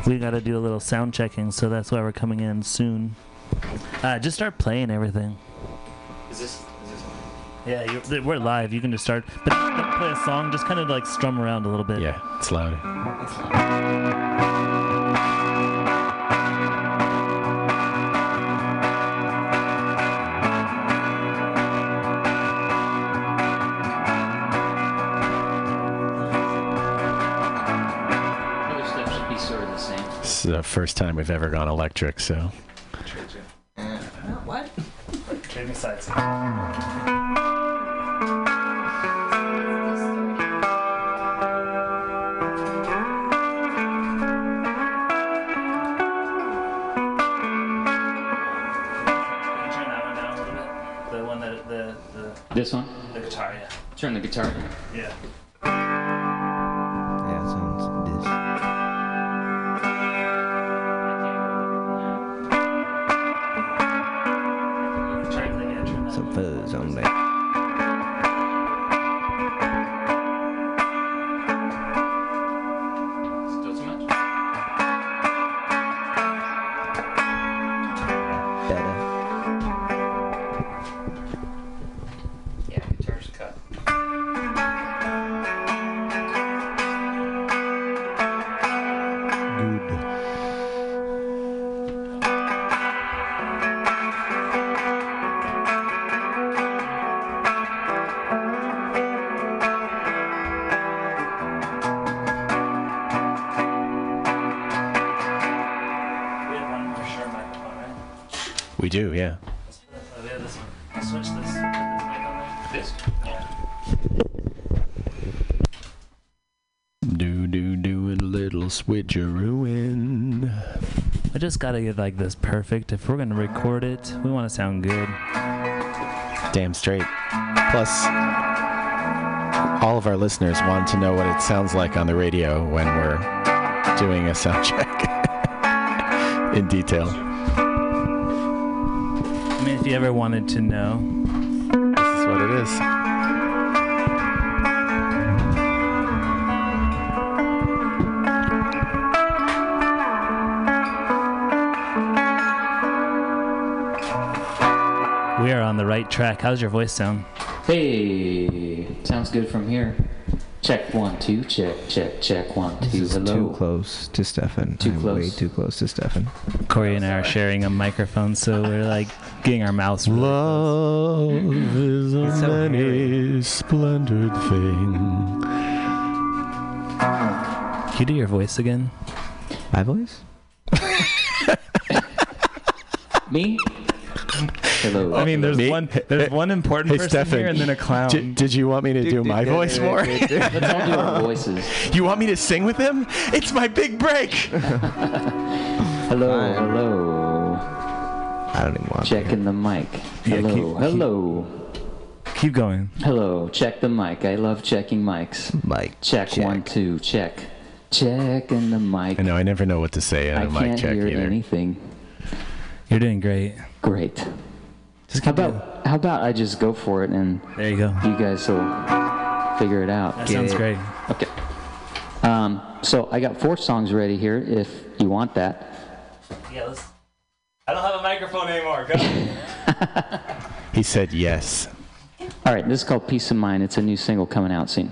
got to do a little sound checking, so that's why we're coming in soon. Uh, just start playing everything. Is this? Is this yeah, you're, we're live. You can just start, but but play a song. Just kind of like strum around a little bit. Yeah, it's loud. Same. This is the first time we've ever gone electric, so What? Trade me sides. Turn that one down a little bit. The one that the the, This one? the guitar, yeah. Turn the guitar. Yeah. A little switcheroo in. I just gotta get like this perfect. If we're gonna record it, we want to sound good. Damn straight. Plus, all of our listeners want to know what it sounds like on the radio when we're doing a sound check in detail. I mean, if you ever wanted to know, This is what it is. Track. How's your voice sound? Hey, sounds good from here. Check one, two, check, check, check one, This two. is Hello. too close to Stefan. Too I'm way too close to Stefan. Corey and I are sharing a microphone, so we're like getting our mouths. Really close. Love is a so many splendid thing. Can you do your voice again? My voice? Me? Hello. I mean, there's Me? one there's one important Hey, person Stefan, here, and then a clown. Did, did you want me to do my voice more? Let's all do our voices. you want me to sing with him? It's my big break. Hello, Fine. hello. I don't even want to. Checking the mic. Yeah, Hello, keep- hello, Keep going. hello. Check the mic. I love checking mics. Mike. Check, one, two. Check. Checking the mic. I know. I never know what to say I on a mic can't check hear anything. You're doing great. Great. Just How keep going. about how about I just go for it and There you go. you guys will figure it out. That Get sounds it? great. Okay. Um, so I got four songs ready here if you want that. Yeah, let's. I don't have a microphone anymore. Go. He said yes. All right, this is called Peace of Mind. It's a new single coming out soon.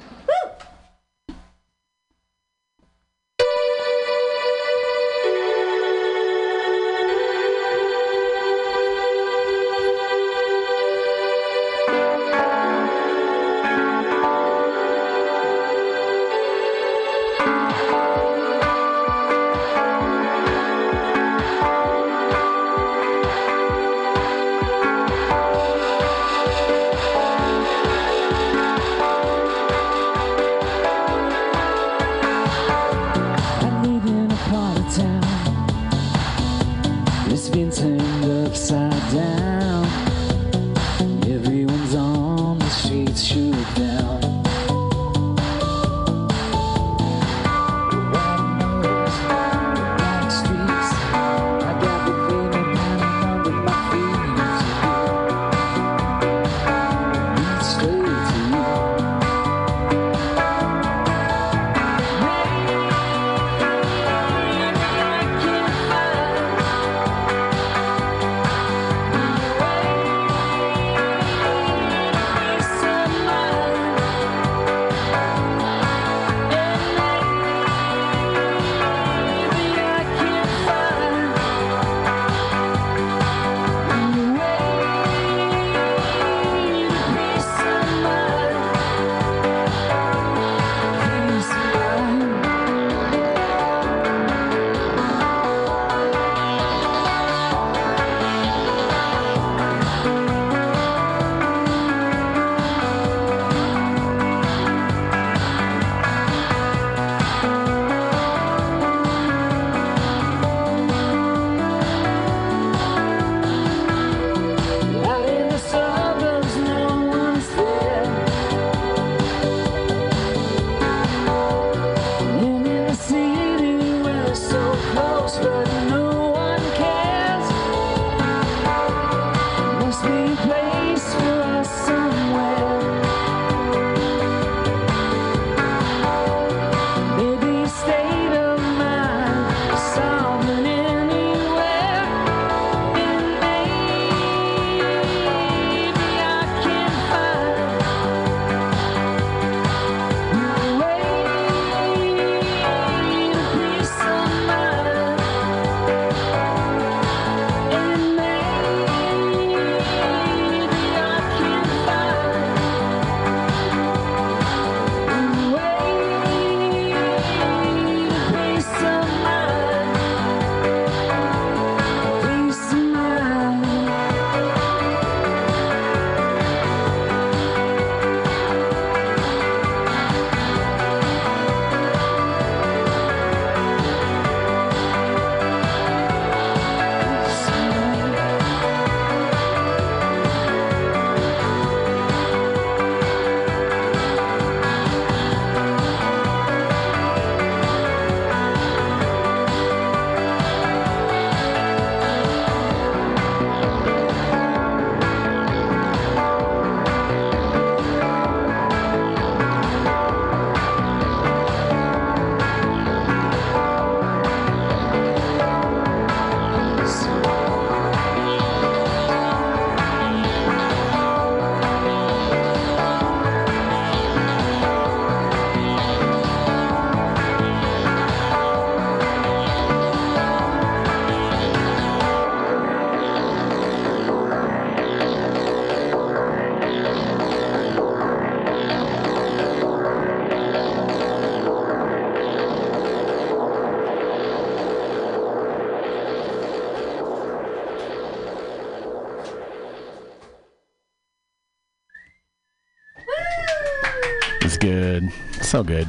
So good.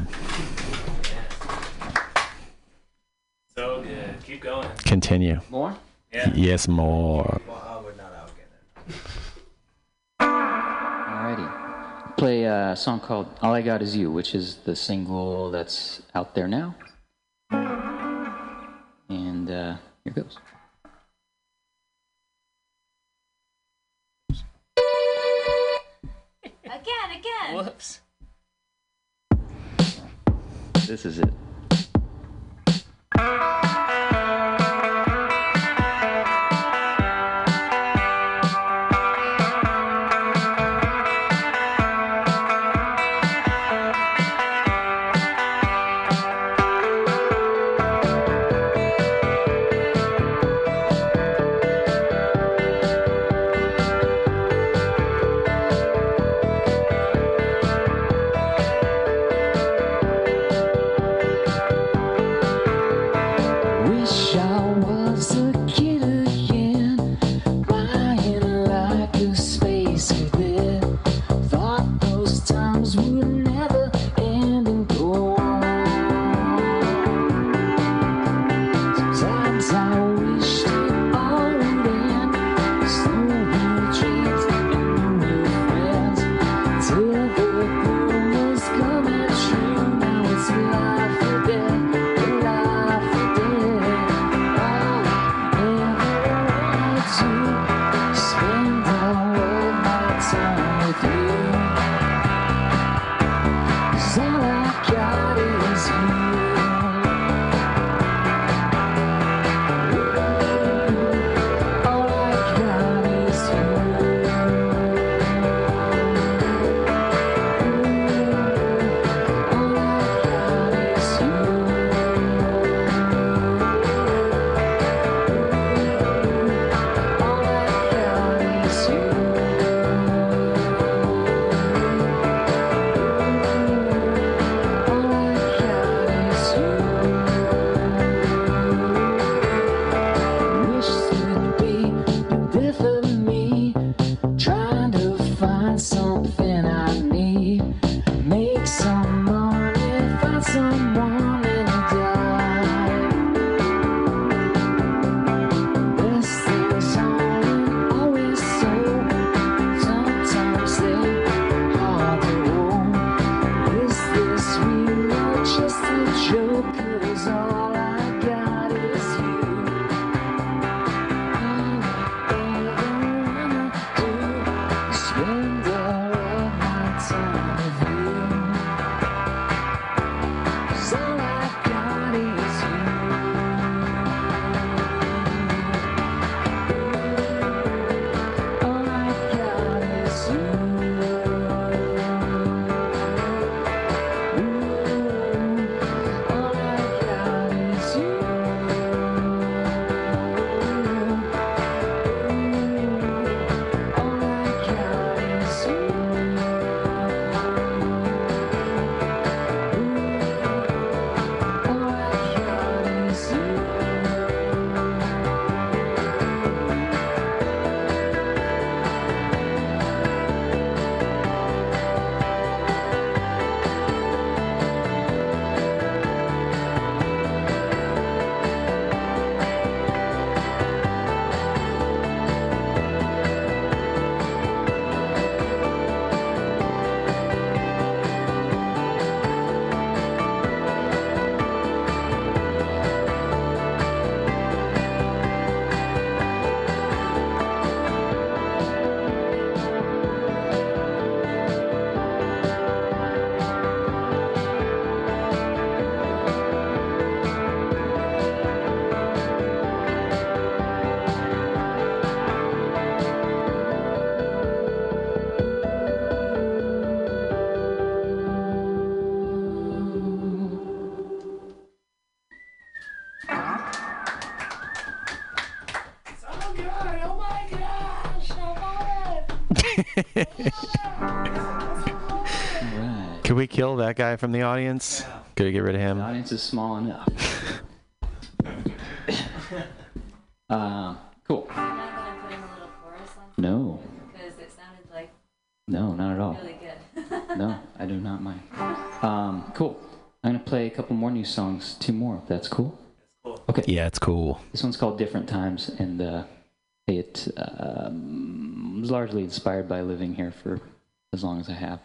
So good. Keep going. Continue. More? Yeah. Yes, more. Alrighty. Play a song called All I Got Is You, which is the single that's out there now. And uh, here goes. Again, again. Whoops. This is it. kill that guy from the audience? Yeah. Could get rid of him. The audience is small enough. uh, cool. No. Because it sounded like. No, not at all. Really good. no, I do not mind. Um, cool. I'm gonna play a couple more new songs. Two more, if that's cool. cool. Okay. Yeah, it's cool. This one's called "Different Times," and uh, it um, was largely inspired by living here for as long as I have.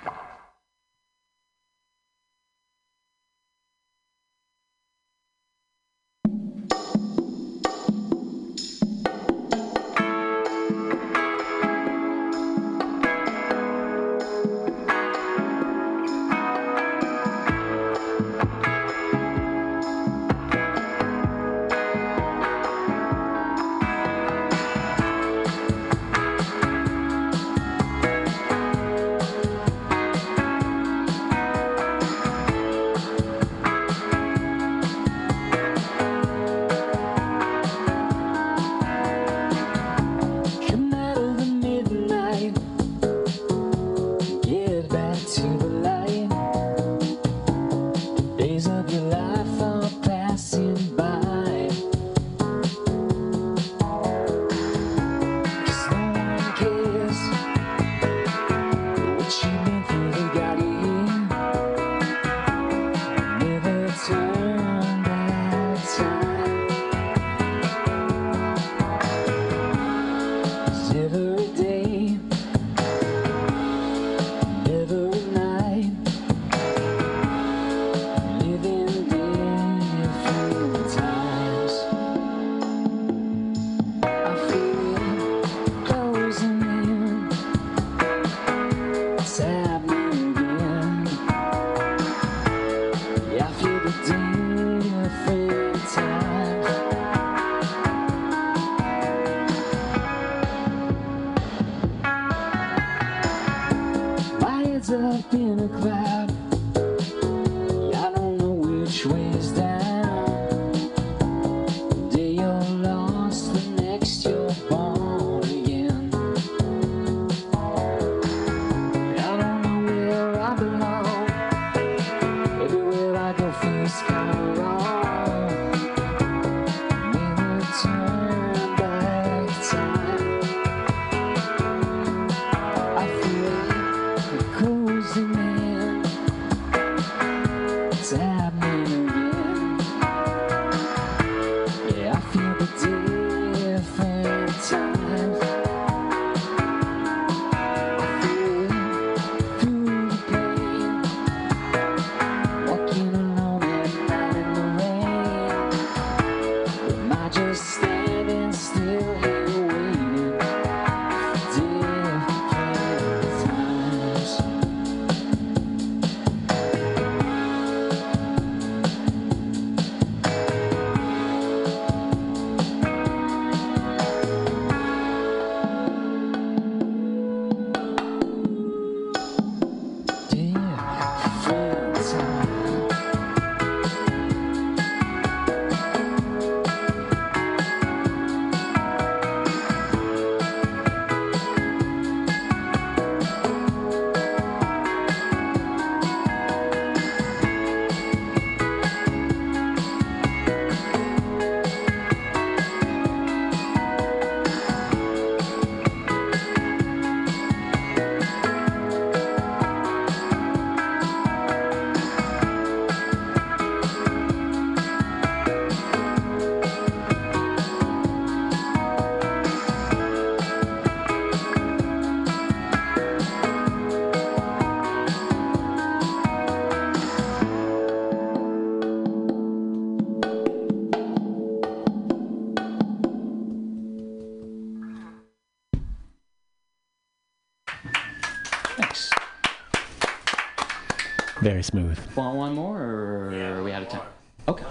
Smooth. Want one more, or are we out of time? Okay.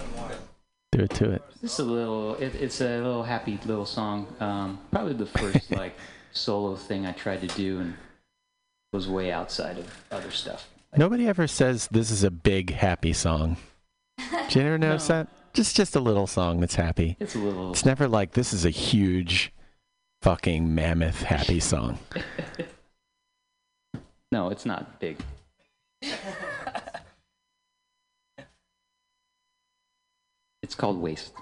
Do it to it. This is a little. It, it's a little happy little song. Um, probably the first like solo thing I tried to do, and was way outside of other stuff. Nobody ever says this is a big happy song. Do you ever notice that? Just just a little song that's happy. It's a little. It's never like this is a huge fucking mammoth happy song. No, it's not big. It's called Waste.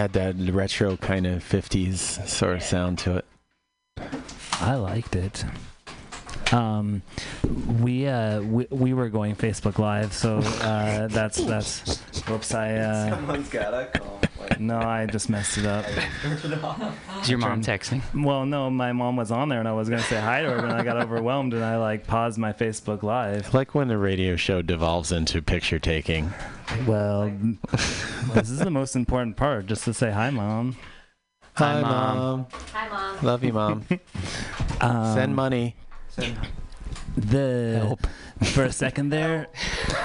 Had that retro kind of 50s sort of sound to it. I liked it. Um, we uh we, we were going Facebook Live, so uh, that's that's. Whoops, I uh, Someone's gotta call. no, I just messed it up. Is your mom texting? Well, no, my mom was on there, and I was gonna say hi to her, but I got overwhelmed, and I like paused my Facebook Live. Like when a radio show devolves into picture taking. Well, this is the most important part, just to say hi, mom. Hi, Mom. Hi, mom. Love you, mom. Um, Send money. the Help. For a second there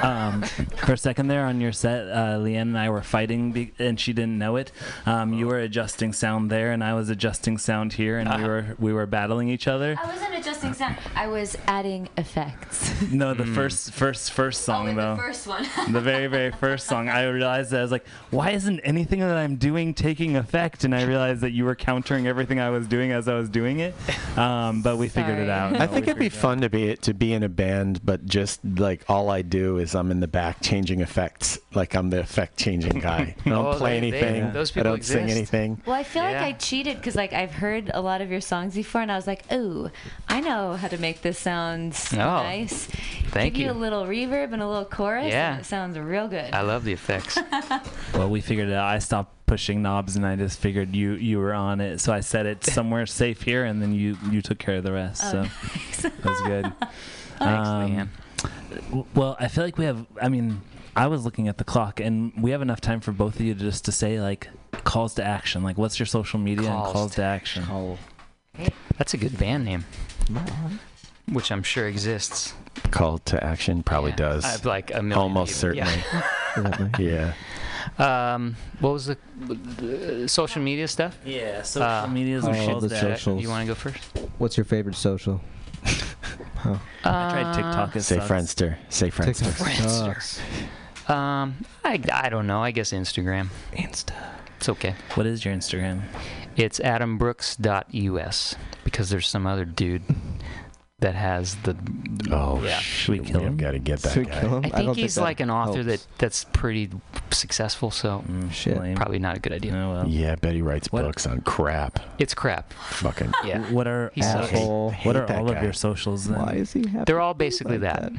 um, for a second there on your set uh, leanne and i were fighting be- and she didn't know it um, you were adjusting sound there and i was adjusting sound here and we were we were battling each other I wasn't adjusting sound. I was adding effects. no the first first first song oh, in though the first one. the very very first song i realized that i was like why isn't anything that i'm doing taking effect and i realized that you were countering everything i was doing as i was doing it um, but we figured it Sorry. out I No, think it'd be figured it out. fun to be to be in a band, but just like all I do is I'm in the back changing effects. Like I'm the effect changing guy. I don't Oh, play they- they- anything. those I don't sing anything. Well, I feel like I cheated because like I've heard a lot of your songs before, and I was like, "Oh, I know how to make this sound Oh, nice." thank Give you. you. a little reverb and a little chorus, Yeah. and it sounds real good. I love the effects. Well, we figured it out. I stopped pushing knobs, and I just figured you you were on it. So I set it somewhere safe here, and then you you took care of the rest. Oh, so thanks. that was good. Thanks, Um, Leanne. W- Well, I feel like we have. I mean, I was looking at the clock, and we have enough time for both of you to just to say like calls to action. Like, what's your social media and Calls calls to to action? That's a good band name, which I'm sure exists. call to action? Probably Yeah. does. I've like a million. Almost people. Yeah. Yeah. Um, what was the, the social media stuff? Yeah, social Uh, media is all the that. socials. You want to go first? What's your favorite social? Uh, I tried TikTok. It Say sucks. Friendster. Say Friendster. Friendster. Um, I, I don't know. I guess Instagram. Insta. It's okay. What is your Instagram? It's adambrooks.us because there's some other dude that has the. Oh, Yeah. Should we kill him? Got to get that Should we guy. kill him? I don't think he's that like an author that that's pretty successful. So Mm, Shit. lame. probably not a good idea. Oh, well. Yeah, Betty writes What- books on crap. It's crap. Fucking. Yeah. What are He sucks. Asshole. hate what are that all guy. of your socials then? Why is he happy? They're all basically like that.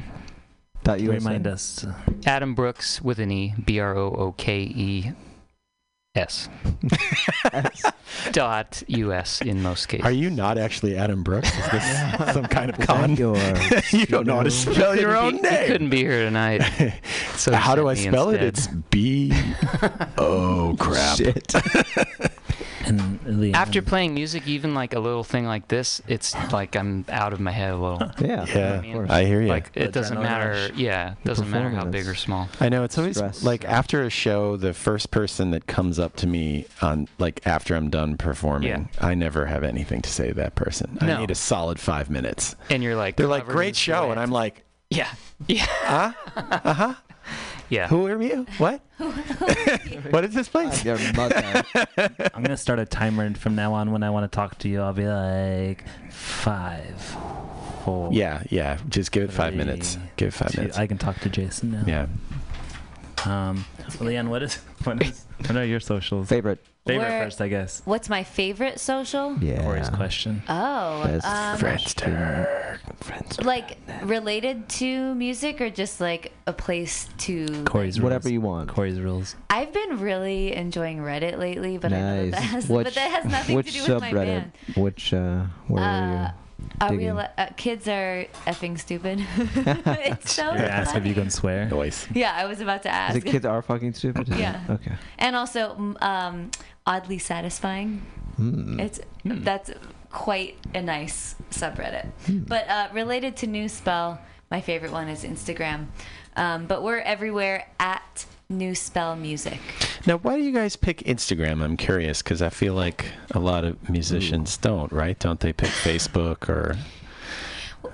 Dot USA? Remind us. Adam Brooks with an E, B R O O K E S. Dot US in most cases. Are you not actually Adam Brooks? Is this some kind of Is con? you don't know how to spell your own be- he name. couldn't be here tonight. So he how do I sent me spell it? instead. It's B. oh crap! Shit. And Leanne. After playing music, even like a little thing like this, it's like I'm out of my head a little. yeah. Yeah, of course. I hear you. Like it doesn't matter. Yeah, it doesn't matter how big or small. I know it's always Stress. like after a show, the first person that comes up to me on like after I'm done performing, Yeah. I never have anything to say to that person. No. I need a solid five minutes. And you're like, They're like, "Great show," and I'm like, yeah, yeah, "Huh? Uh huh. Yeah. Who are you? What? what is this place?" Your mother. I'm gonna start a timer and from now on. When I want to talk to you, I'll be like five, four. Yeah, yeah. Just give it five minutes. Give it five two- minutes. I can talk to Jason now. yeah. Um, Leanne, what is what is what are your socials? Favorite. Favorite Where- first, I guess. What's my favorite social? Yeah. Corey's question. Oh, Best um, Friendster. Friends. like related to music or just like a place to. Corey's Whatever rules. you want. Corey's rules. I've been really enjoying Reddit lately, but I know that, that has, Which, but that has nothing to do with my subreddit? band. Which, uh, where Uh, are Are we digging. uh, kids are effing stupid. it's so You're asked if you funny. can swear. Noise. Yeah, I was about to ask. The kids are fucking stupid? Yeah. Okay. and also mm, um, oddly satisfying. Hmm. It's that's quite a nice subreddit. Hmm. But uh, related to New Spell, my favorite one is Instagram. Um, but we're everywhere at New Spell Music. Now, why do you guys pick Instagram? I'm curious because I feel like a lot of musicians don't, right? Don't they pick Facebook or?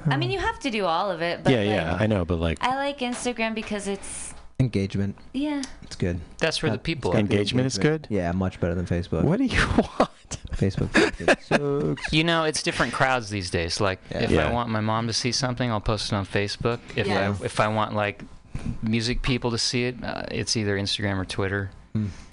I mean, you have to do all of it. But yeah, like, yeah, I know, but like I like Instagram because it's Engagement. yeah. It's good. That's where the people it's got are. the Engagement is good? Yeah, much better than Facebook. what do you want? Facebook fucking. You know, it's different crowds these days. Like, Yeah. if Yeah. I want my mom to see something, I'll post it on Facebook. If Yeah. I if I want like music people to see it, uh, it's either Instagram or Twitter.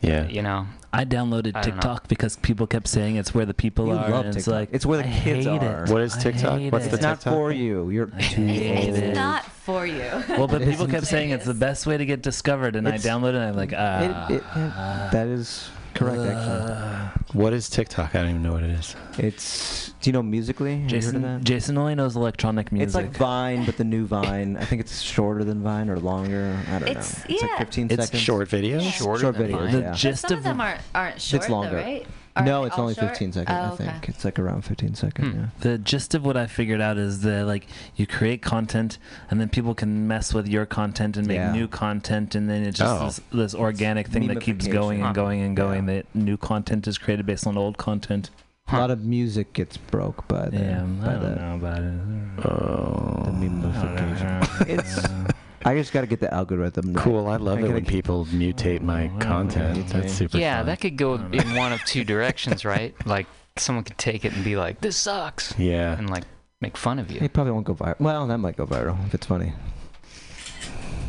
Yeah. You know, I downloaded I don't know. TikTok because people kept saying it's where the people You are. love and it's TikTok. like It's where the I kids hate are. It. What is TikTok? hate What's the it. It's not for you. You're too hate old. It's not for you. Well, but people kept saying it's the best way to get discovered, and It's- I downloaded it. and I'm like, ah. It, it, it, that is correct, actually. What is TikTok? I don't even know what it is. It's. Do you know Musical.ly? Have you heard of Jason, that? Jason only knows electronic music. It's like Vine, but the new Vine. I think it's shorter than Vine or longer. I don't It's- know. It's yeah. like 15 It's seconds. short videos. Shorter Short than videos, mine. the yeah. gist Some of of them aren't aren't short longer. though, right? Are no, it's only short? 15 seconds. Oh, I think okay. it's like around 15 seconds. Hmm. Yeah. the gist of what I figured out is that like you create content, and then people can mess with your content and make Yeah. new content, and then it's just Oh. this, this organic thing that keeps going Memification. and going and going. Yeah. That new content is created based on old content. A lot of music gets broke by the Yeah, by I don't the, know about it. Oh. the memification. It's. I just got to get the algorithm. Right. Cool. I love I it when get- people mutate my Oh, content. okay. That's super yeah, fun. that could go in one of two directions, right? Like someone could take it and be like, "This sucks," Yeah. and like make fun of you. It probably won't go viral. Well, that might go viral if it's funny.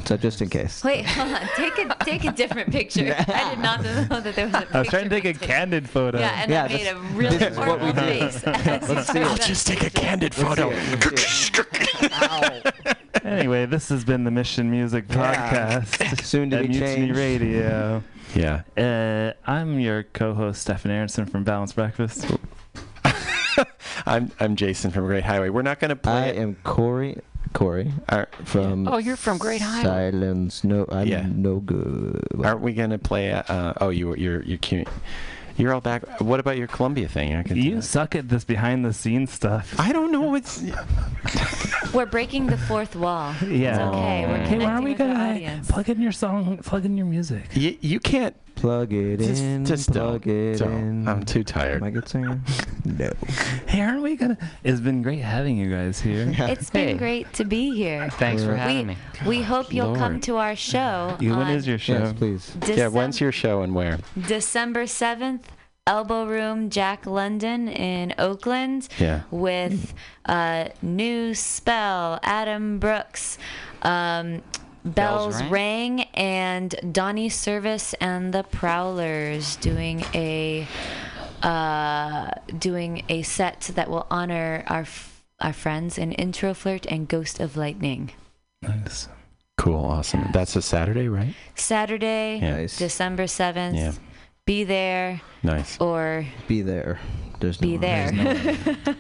So just in case. Wait, hold on. Take a take a different picture. I did not know that there was a picture. I was trying to take a between- candid photo. Yeah, and Yeah, I made a really this is what we horrible face. Let's see. I'll just take a picture. candid Let's see photo. it, let's see it. Anyway, this has been the Mission Music Yeah. Podcast Soon to at be Mutiny changed. Radio. Yeah. Uh, I'm your co-host Stefan Aronson from Balanced Breakfast. I'm I'm Jason from Great Highway. We're not gonna I play. it. am Corey. Corey Are, from. Oh, you're from Great Highway. Silence. No, I'm Yeah. no good. aren't we gonna play? Uh, oh, you you're you're cute. You're all back. What about your Columbia thing? I could do You suck at this behind the scenes stuff. I don't know what's. We're breaking the fourth wall. Yeah. It's okay. We're Hey, why are we gonna plug in your song, plug in your music? You, you can't. Plug it Just, in. just plug don't. it don't. in. I'm too Am tired. I good singer? no. Hey, aren't we gonna? It's been great having you guys here. It's been great to be here. Thanks for having We, me. we hope you'll come to our show. You, when on is your show? Yes, please. Yeah, when's your show and where? December 7th, Elbow Room Jack London in Oakland Yeah. with uh, New Spell, Adam Brooks, um, Bells, Bells Rang, and Donnie Service and the Prowlers doing a uh, doing a set that will honor our f- our friends in Intro Flirt and Ghost of Lightning. Nice. Cool, awesome. That's a Saturday, right? Saturday, Yeah. Nice. December 7th. Yeah. Be there Nice. or Be there. There's no be there.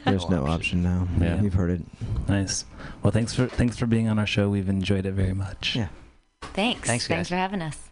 There's no option now. Yeah. You've heard it. Nice. Well, thanks for thanks for being on our show. We've enjoyed it very much. Yeah. Thanks. Thanks, guys. for having us.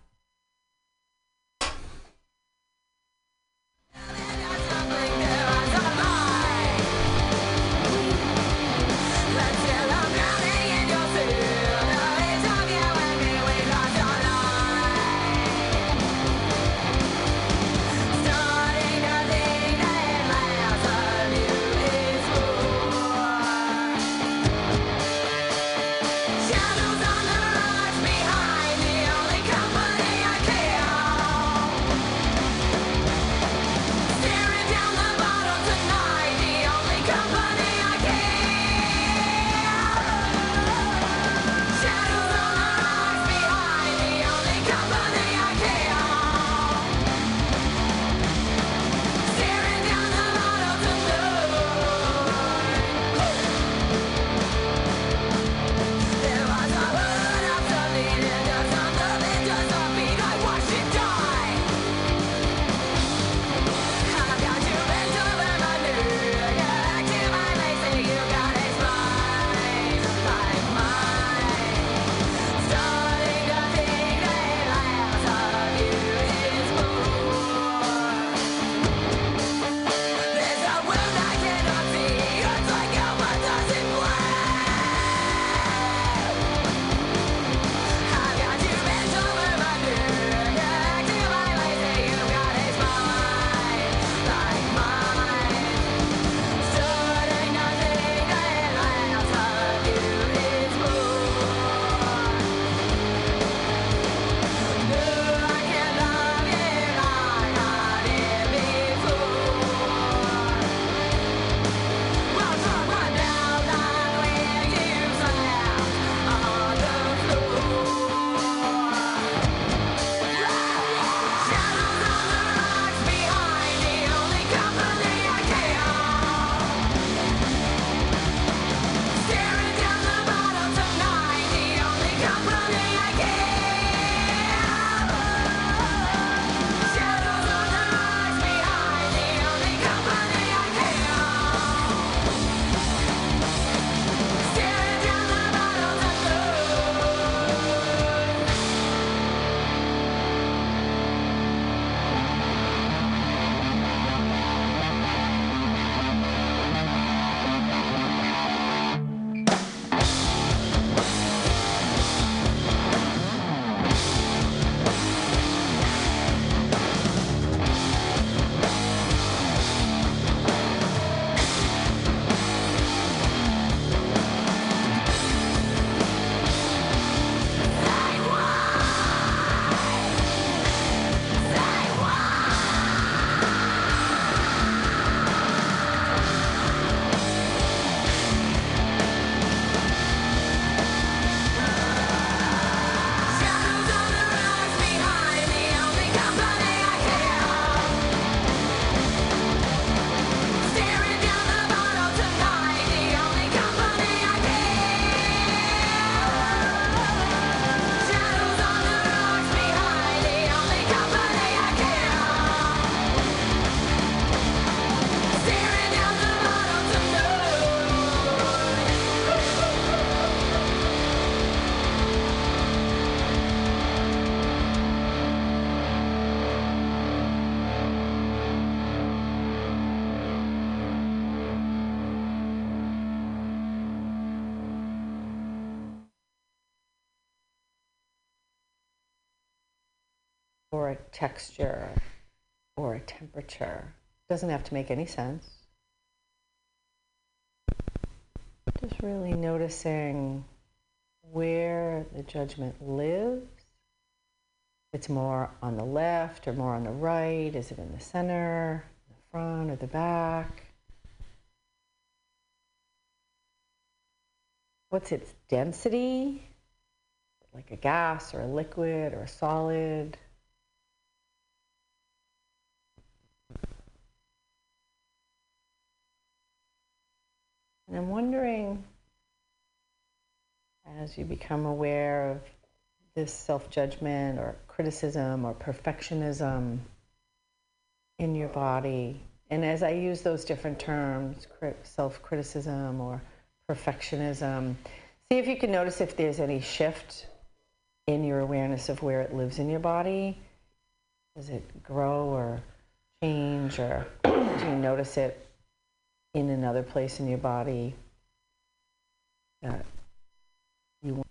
Texture or a temperature. Doesn't have to make any sense. Just really noticing where the judgment lives. It's more on the left or more on the right. Is it in the center, the front, or the back? What's its density? Like a gas or a liquid or a solid? And I'm wondering, as you become aware of this self judgment or criticism or perfectionism in your body, and as I use those different terms, self criticism or perfectionism, see if you can notice if there's any shift in your awareness of where it lives in your body. Does it grow or change, or do you notice it in another place in your body that you want?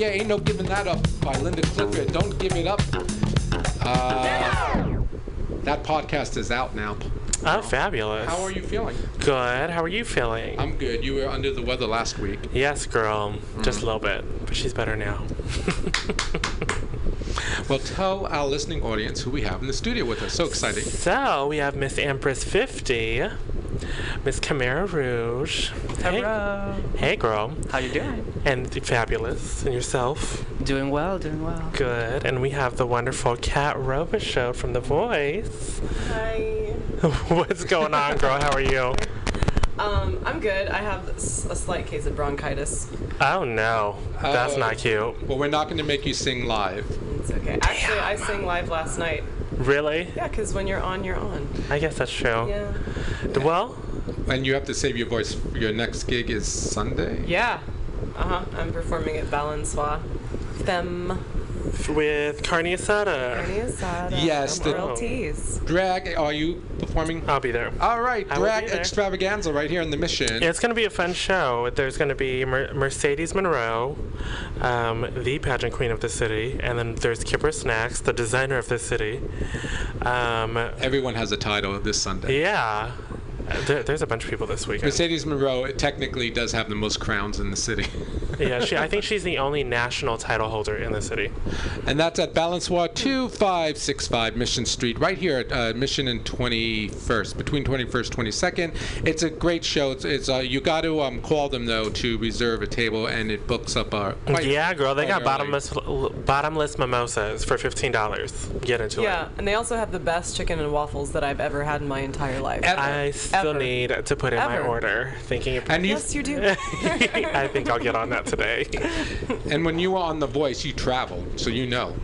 Yeah, ain't no giving that up by Linda Clifford. Don't give it up. Uh, that podcast is out now. Oh, fabulous. How are you feeling? Good. How are you feeling? I'm good. You were under the weather last week. yes, girl. Just a little bit, but she's better now. Well, tell our listening audience who we have in the studio with us. So exciting. So we have Miss Empress 50, Miss Chimera Rouge. Hello. Hey, hey girl. How you doing? And fabulous. And yourself? Doing well, doing well. Good. And we have the wonderful Kat Robichaud from The Voice. Hi. What's going on, girl? How are you? Um, I'm good. I have a slight case of bronchitis. Oh no, that's Oh. not cute. Well, we're not going to make you sing live. It's okay. Actually, I sang live last night. Really? Yeah, because when you're on, you're on. I guess that's true. Yeah. Well, And you have to save your voice. Your next gig is Sunday. Yeah. Uh huh. I'm performing at Balançoire. Them. with Carne Asada. Carne asada. Yes, the- Real teas. Drag. Are you performing? I'll be there. All right, I drag extravaganza right here in the Mission. It's going to be a fun show. There's going to be Mer- Mercedes Monroe, um, the pageant queen of the city, and then there's Kipper Snacks, the designer of the city. Um, Everyone has a title this Sunday. yeah, there, there's a bunch of people this weekend. Mercedes Monroe technically does have the most crowns in the city. yeah, she, I think she's the only national title holder in the city. And that's at Balançoire 2565 Mission Street, right here at uh, Mission and 21st, between 21st 22nd. It's a great show. It's, it's uh, you got to um, call them though to reserve a table, and it books up. Uh, quite, yeah, girl, they got early. bottomless bottomless mimosas for fifteen dollars. Get into Yeah, it. Yeah, and they also have the best chicken and waffles that I've ever had in my entire life. I still need to put in my order. Thinking of And you- Yes, you do. I think I'll get on that today. And when you were on The Voice, you traveled, so you know.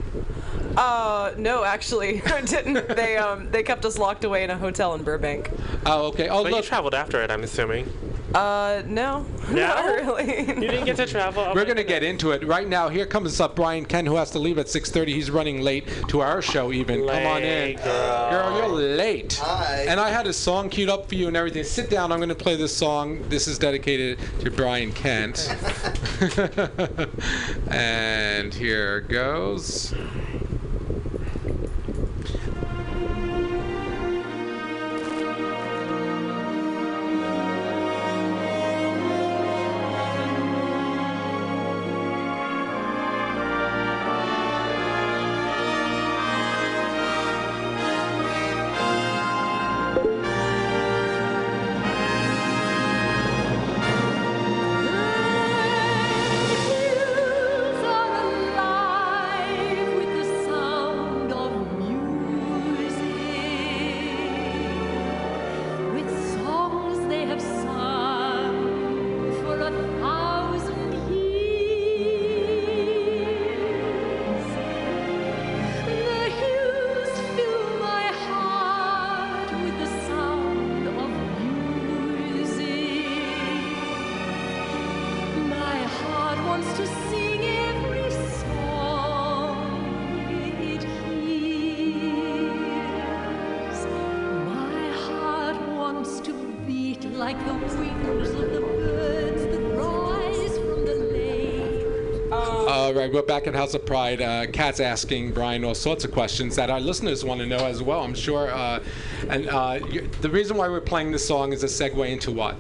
Uh, no, actually, I didn't. They um, they kept us locked away in a hotel in Burbank. Oh, okay. Oh, but you traveled after it, I'm assuming. Uh, no, No? not really. You didn't get to travel. Oh We're going to get into it right now. Here comes up Brian Kent, who has to leave at 6:30. He's running late to our show. Even come on in, Late, girl. you're late. Hi. And I had a song queued up for you and everything. Sit down. I'm going to play this song. This is dedicated to Brian Kent. and here goes. At House of Pride. Uh, Kat's asking Brian all sorts of questions that our listeners want to know as well, I'm sure. Uh, and uh, the reason why we're playing this song is a segue into what?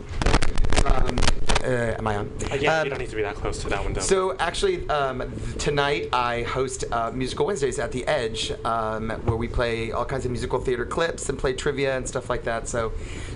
Um, uh, am I on? Uh, yeah, Um, you don't need to be that close to that window. So actually, um, th- tonight I host uh, Musical Wednesdays at the Edge, um, where we play all kinds of musical theater clips and play trivia and stuff like that. So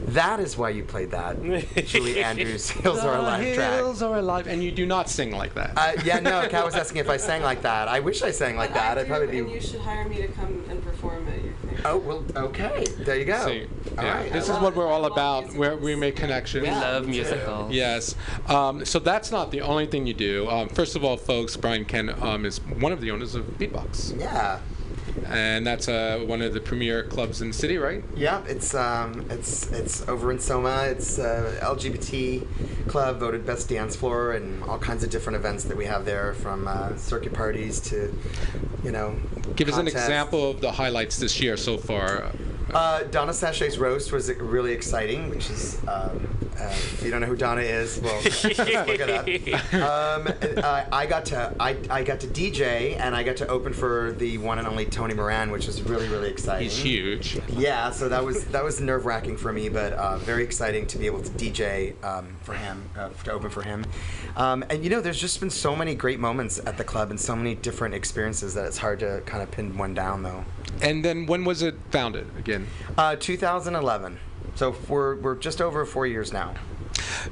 that is why you played that, Julie Andrews. Hills Are Alive track. Hills are alive, and you do not sing like that. Uh, yeah, no. Kat was asking if I sang like that. I wish I sang like that. I'd probably be. And be. you should hire me to come and perform at your thing. Oh well, okay. There you go. See, All yeah, right. This I is what we're all about, where we make connections. We love musicals. Yes. Um, so that's not the only thing you do. Um, first of all, folks, Brian Kent um, is one of the owners of Beatbox. Yeah. And that's uh, one of the premier clubs in the city, right? Yeah, it's um, it's it's over in Soma. It's uh, LGBT club voted best dance floor, and all kinds of different events that we have there, from uh, circuit parties to, you know. Give us an example of the highlights this year so far. Uh, Donna Sachet's roast was really exciting, which is, um, uh, if you don't know who Donna is, well, just look it up. Um, uh, I got to I, I got to DJ and I got to open for the one and only Tony Moran, which was really really exciting. He's huge. Yeah, so that was that was nerve wracking for me, but uh, very exciting to be able to DJ um, for him, uh, to open for him. Um, and you know, there's just been so many great moments at the club and so many different experiences that it's hard to kind of pin one down though. And then when was it founded again? Uh, 2011. So we're we're just over four years now.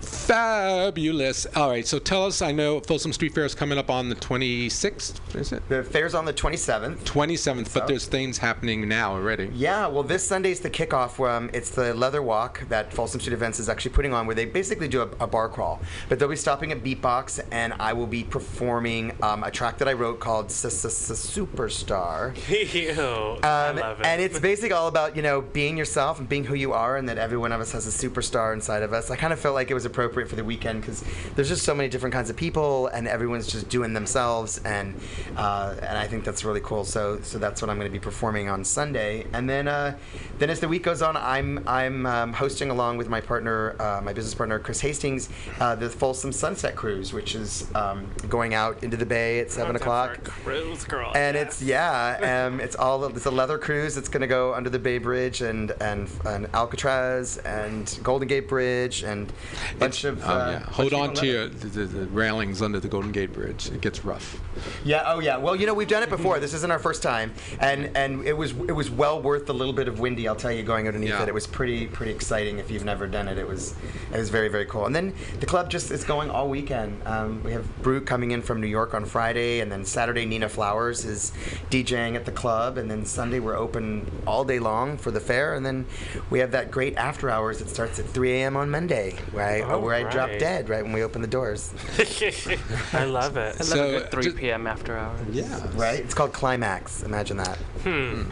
Fabulous. All right, so tell us. I know Folsom Street Fair is coming up on the 26th. Is it? The fair's on the 27th. 27th, but there's things happening now already. Yeah, well, this Sunday's the kickoff. Um, it's the Leather Walk that Folsom Street Events is actually putting on, where they basically do a, a bar crawl. But they'll be stopping at Beatbox, and I will be performing um, a track that I wrote called Superstar. Ew, I Um, love it. and it's basically all about you know being yourself and being who you are, and that every one of us has a superstar inside of us. I kind of felt like it was appropriate for the weekend because there's just so many different kinds of people, and everyone's just doing themselves, and uh, and I think that's really cool. So so that's what I'm going to be performing on Sunday, and then uh, then as the week goes on, I'm I'm um, hosting along with my partner, uh, my business partner Chris Hastings, uh, the Folsom Sunset Cruise, which is um, going out into the bay at seven o'clock. Cruise girl. And it's yeah, um, it's all it's a leather cruise. It's going to go under the Bay Bridge and and, and Alcatraz and Golden Gate Bridge and bunch of. Oh, uh, yeah. Hold on to your, the, the, railings under the Golden Gate Bridge. It gets rough. Yeah. Oh yeah. Well, you know we've done it before. This isn't our first time, and and it was it was well worth the little bit of windy. I'll tell you, going underneath Yeah. it, it was pretty pretty exciting. If you've never done it, it was it was very very cool. And then the club just is going all weekend. Um, we have Brute coming in from New York on Friday, and then Saturday Nina Flowers is DJing at the club, and then Sunday we're open all day long for the fair, and then we have that great after hours that starts at 3 a.m. on Monday, where I Oh, where I drop right. dead right when we open the doors. I love it. I love a good 3 p.m. after hours. Yeah. Right? It's called Climax. Imagine that. Hmm.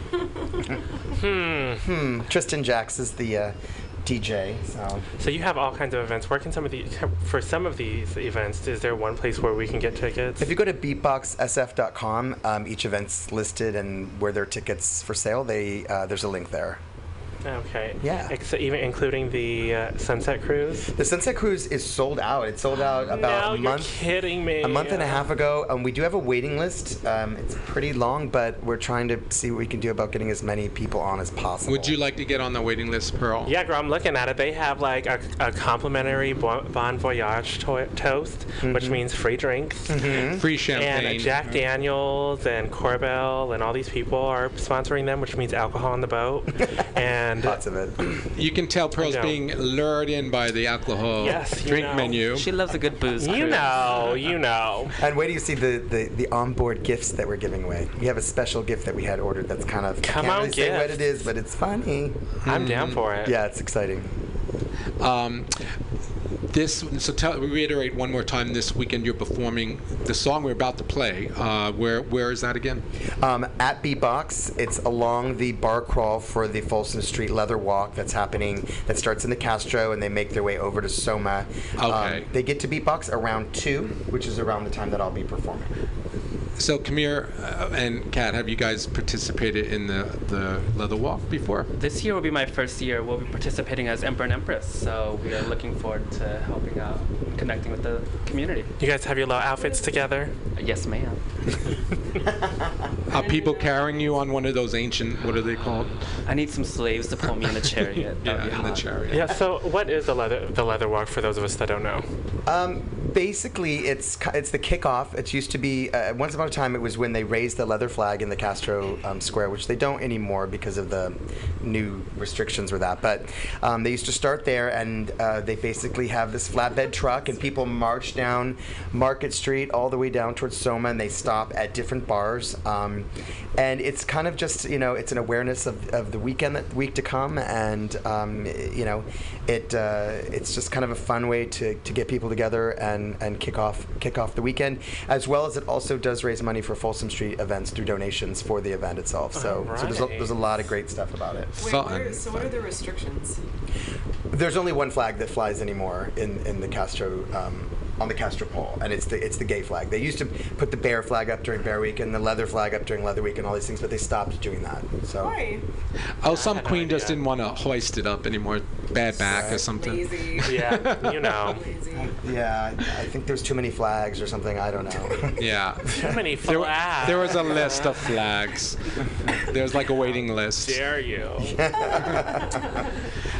hmm. Hmm. Tristan Jaxx is the uh, DJ. So. So you have all kinds of events. Where can some of the for some of these events? Is there one place where we can get tickets? If you go to beatboxsf.com, um, each event's listed and where there are tickets for sale. They uh, there's a link there. Okay. Yeah. Ex- even including the uh, Sunset Cruise. The Sunset Cruise is sold out. It sold out about no, a you're month. kidding me. A month and a half ago, um, we do have a waiting list. Um, it's pretty long, but we're trying to see what we can do about getting as many people on as possible. Would you like to get on the waiting list, Pearl? Yeah, girl, I'm looking at it. They have like a, a complimentary Bon Bon Voyage to- toast, which means free drinks, Mhm. Free champagne. and Jack Daniels and Korbel and all these people are sponsoring them, which means alcohol on the boat. and lots of it. You can tell Pearl's know. being lured in by the alcohol Yes, you drink know. menu. She loves a good booze. You cruise. know, you know. And wait till you see the, the, the onboard gifts that we're giving away. We have a special gift that we had ordered that's kind of Come I can't on, really say what it is, but it's funny. I'm down for it. Yeah, it's exciting. Um, this so tell reiterate one more time. This weekend you're performing the song we're about to play. Uh, where where is that again? Um, at Beatbox, it's along the bar crawl for the Folsom Street Leather Walk that's happening. That starts in the Castro, and they make their way over to Soma. Um, Okay. they get to Beatbox around two, which is around the time that I'll be performing. So, Kamir uh, and Kat, have you guys participated in the, the leather walk before? This year will be my first year. We'll be participating as Emperor and Empress, so we are looking forward to helping out, connecting with the community. You guys have your little outfits together? Yes, ma'am. Are people carrying you on one of those ancient, what are they called? I need some slaves to pull me in the chariot. Yeah, be in the chariot. Yeah. So, what is the leather the leather walk for those of us that don't know? Um, basically, it's it's the kickoff. It used to be uh, once upon a time. It was when they raised the leather flag in the Castro um, Square, which they don't anymore because of the new restrictions with that. But um, they used to start there, and uh, they basically have this flatbed truck, and people march down Market Street all the way down towards Soma, and they stop at different bars. Um, and it's kind of just you know it's an awareness of, of the weekend that week to come, and um, you know it uh, it's just kind of a fun way to, to get people together and, and kick off kick off the weekend, as well as it also does raise money for Folsom Street events through donations for the event itself. So, so there's, a, there's a lot of great stuff about it. Wait, what are, so what are the restrictions? There's only one flag that flies anymore in, in the Castro um, on the Castro pole, and it's the it's the gay flag. They used to put the bear flag up during Bear Week and the leather flag up during Leather Week and all these things, but they stopped doing that. So Why? Oh, some queen just didn't want to hoist it up anymore. Bad back or something. Lazy. Yeah, you know. yeah, I think there's too many flags or something. I don't know. Yeah. Too many There, flags. there was a list of flags. There's like a waiting list. Dare you?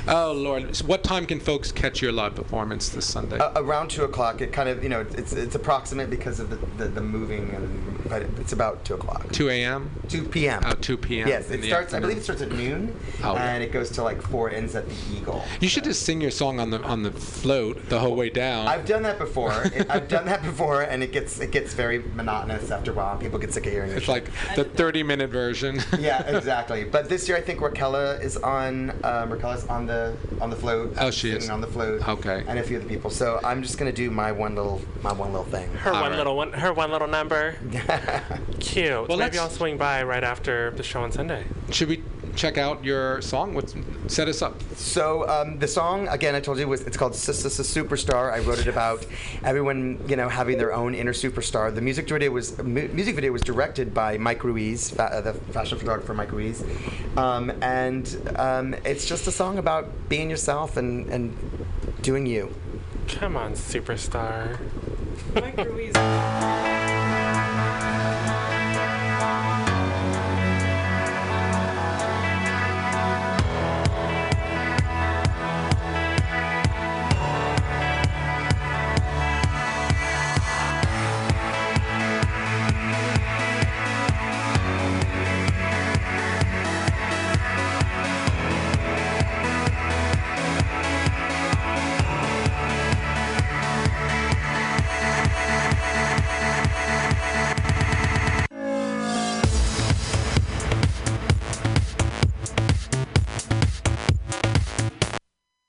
Oh Lord! So what time can folks catch your live performance this Sunday? Uh, around two o'clock. It kind of you know it's it's approximate because of the, the, the moving, and, but it's about two o'clock. 2 a.m. 2 p.m. Oh, 2 p.m. Yes, it starts. I believe it starts at noon, Oh, and it goes to like four. Ends at the Eagle. You should just sing your song on the on the float the whole way down. I've done that before. It, I've done that before, and it gets it gets very monotonous after a while. and People get sick of hearing it. It's like the 30 minute version. yeah, exactly. But this year, I think Raquella is on. Um, Raquella's on the on the float. Oh, she is. on the float. Okay. And a few other people. So I'm just gonna do my one little my one little thing. Her one little one. Her one little number. Cute. Well, Maybe I'll swing by right after the show on Sunday. Should we check out your song? What's set us up? So um, the song, again, I told you was it's called "Sister Superstar." I wrote it about everyone, you know, having their own inner superstar. The music video was mu- music video was directed by Mike Ruiz, fa- uh, the fashion photographer Mike Ruiz, um, and um, it's just a song about being yourself and and doing you. Come on, superstar.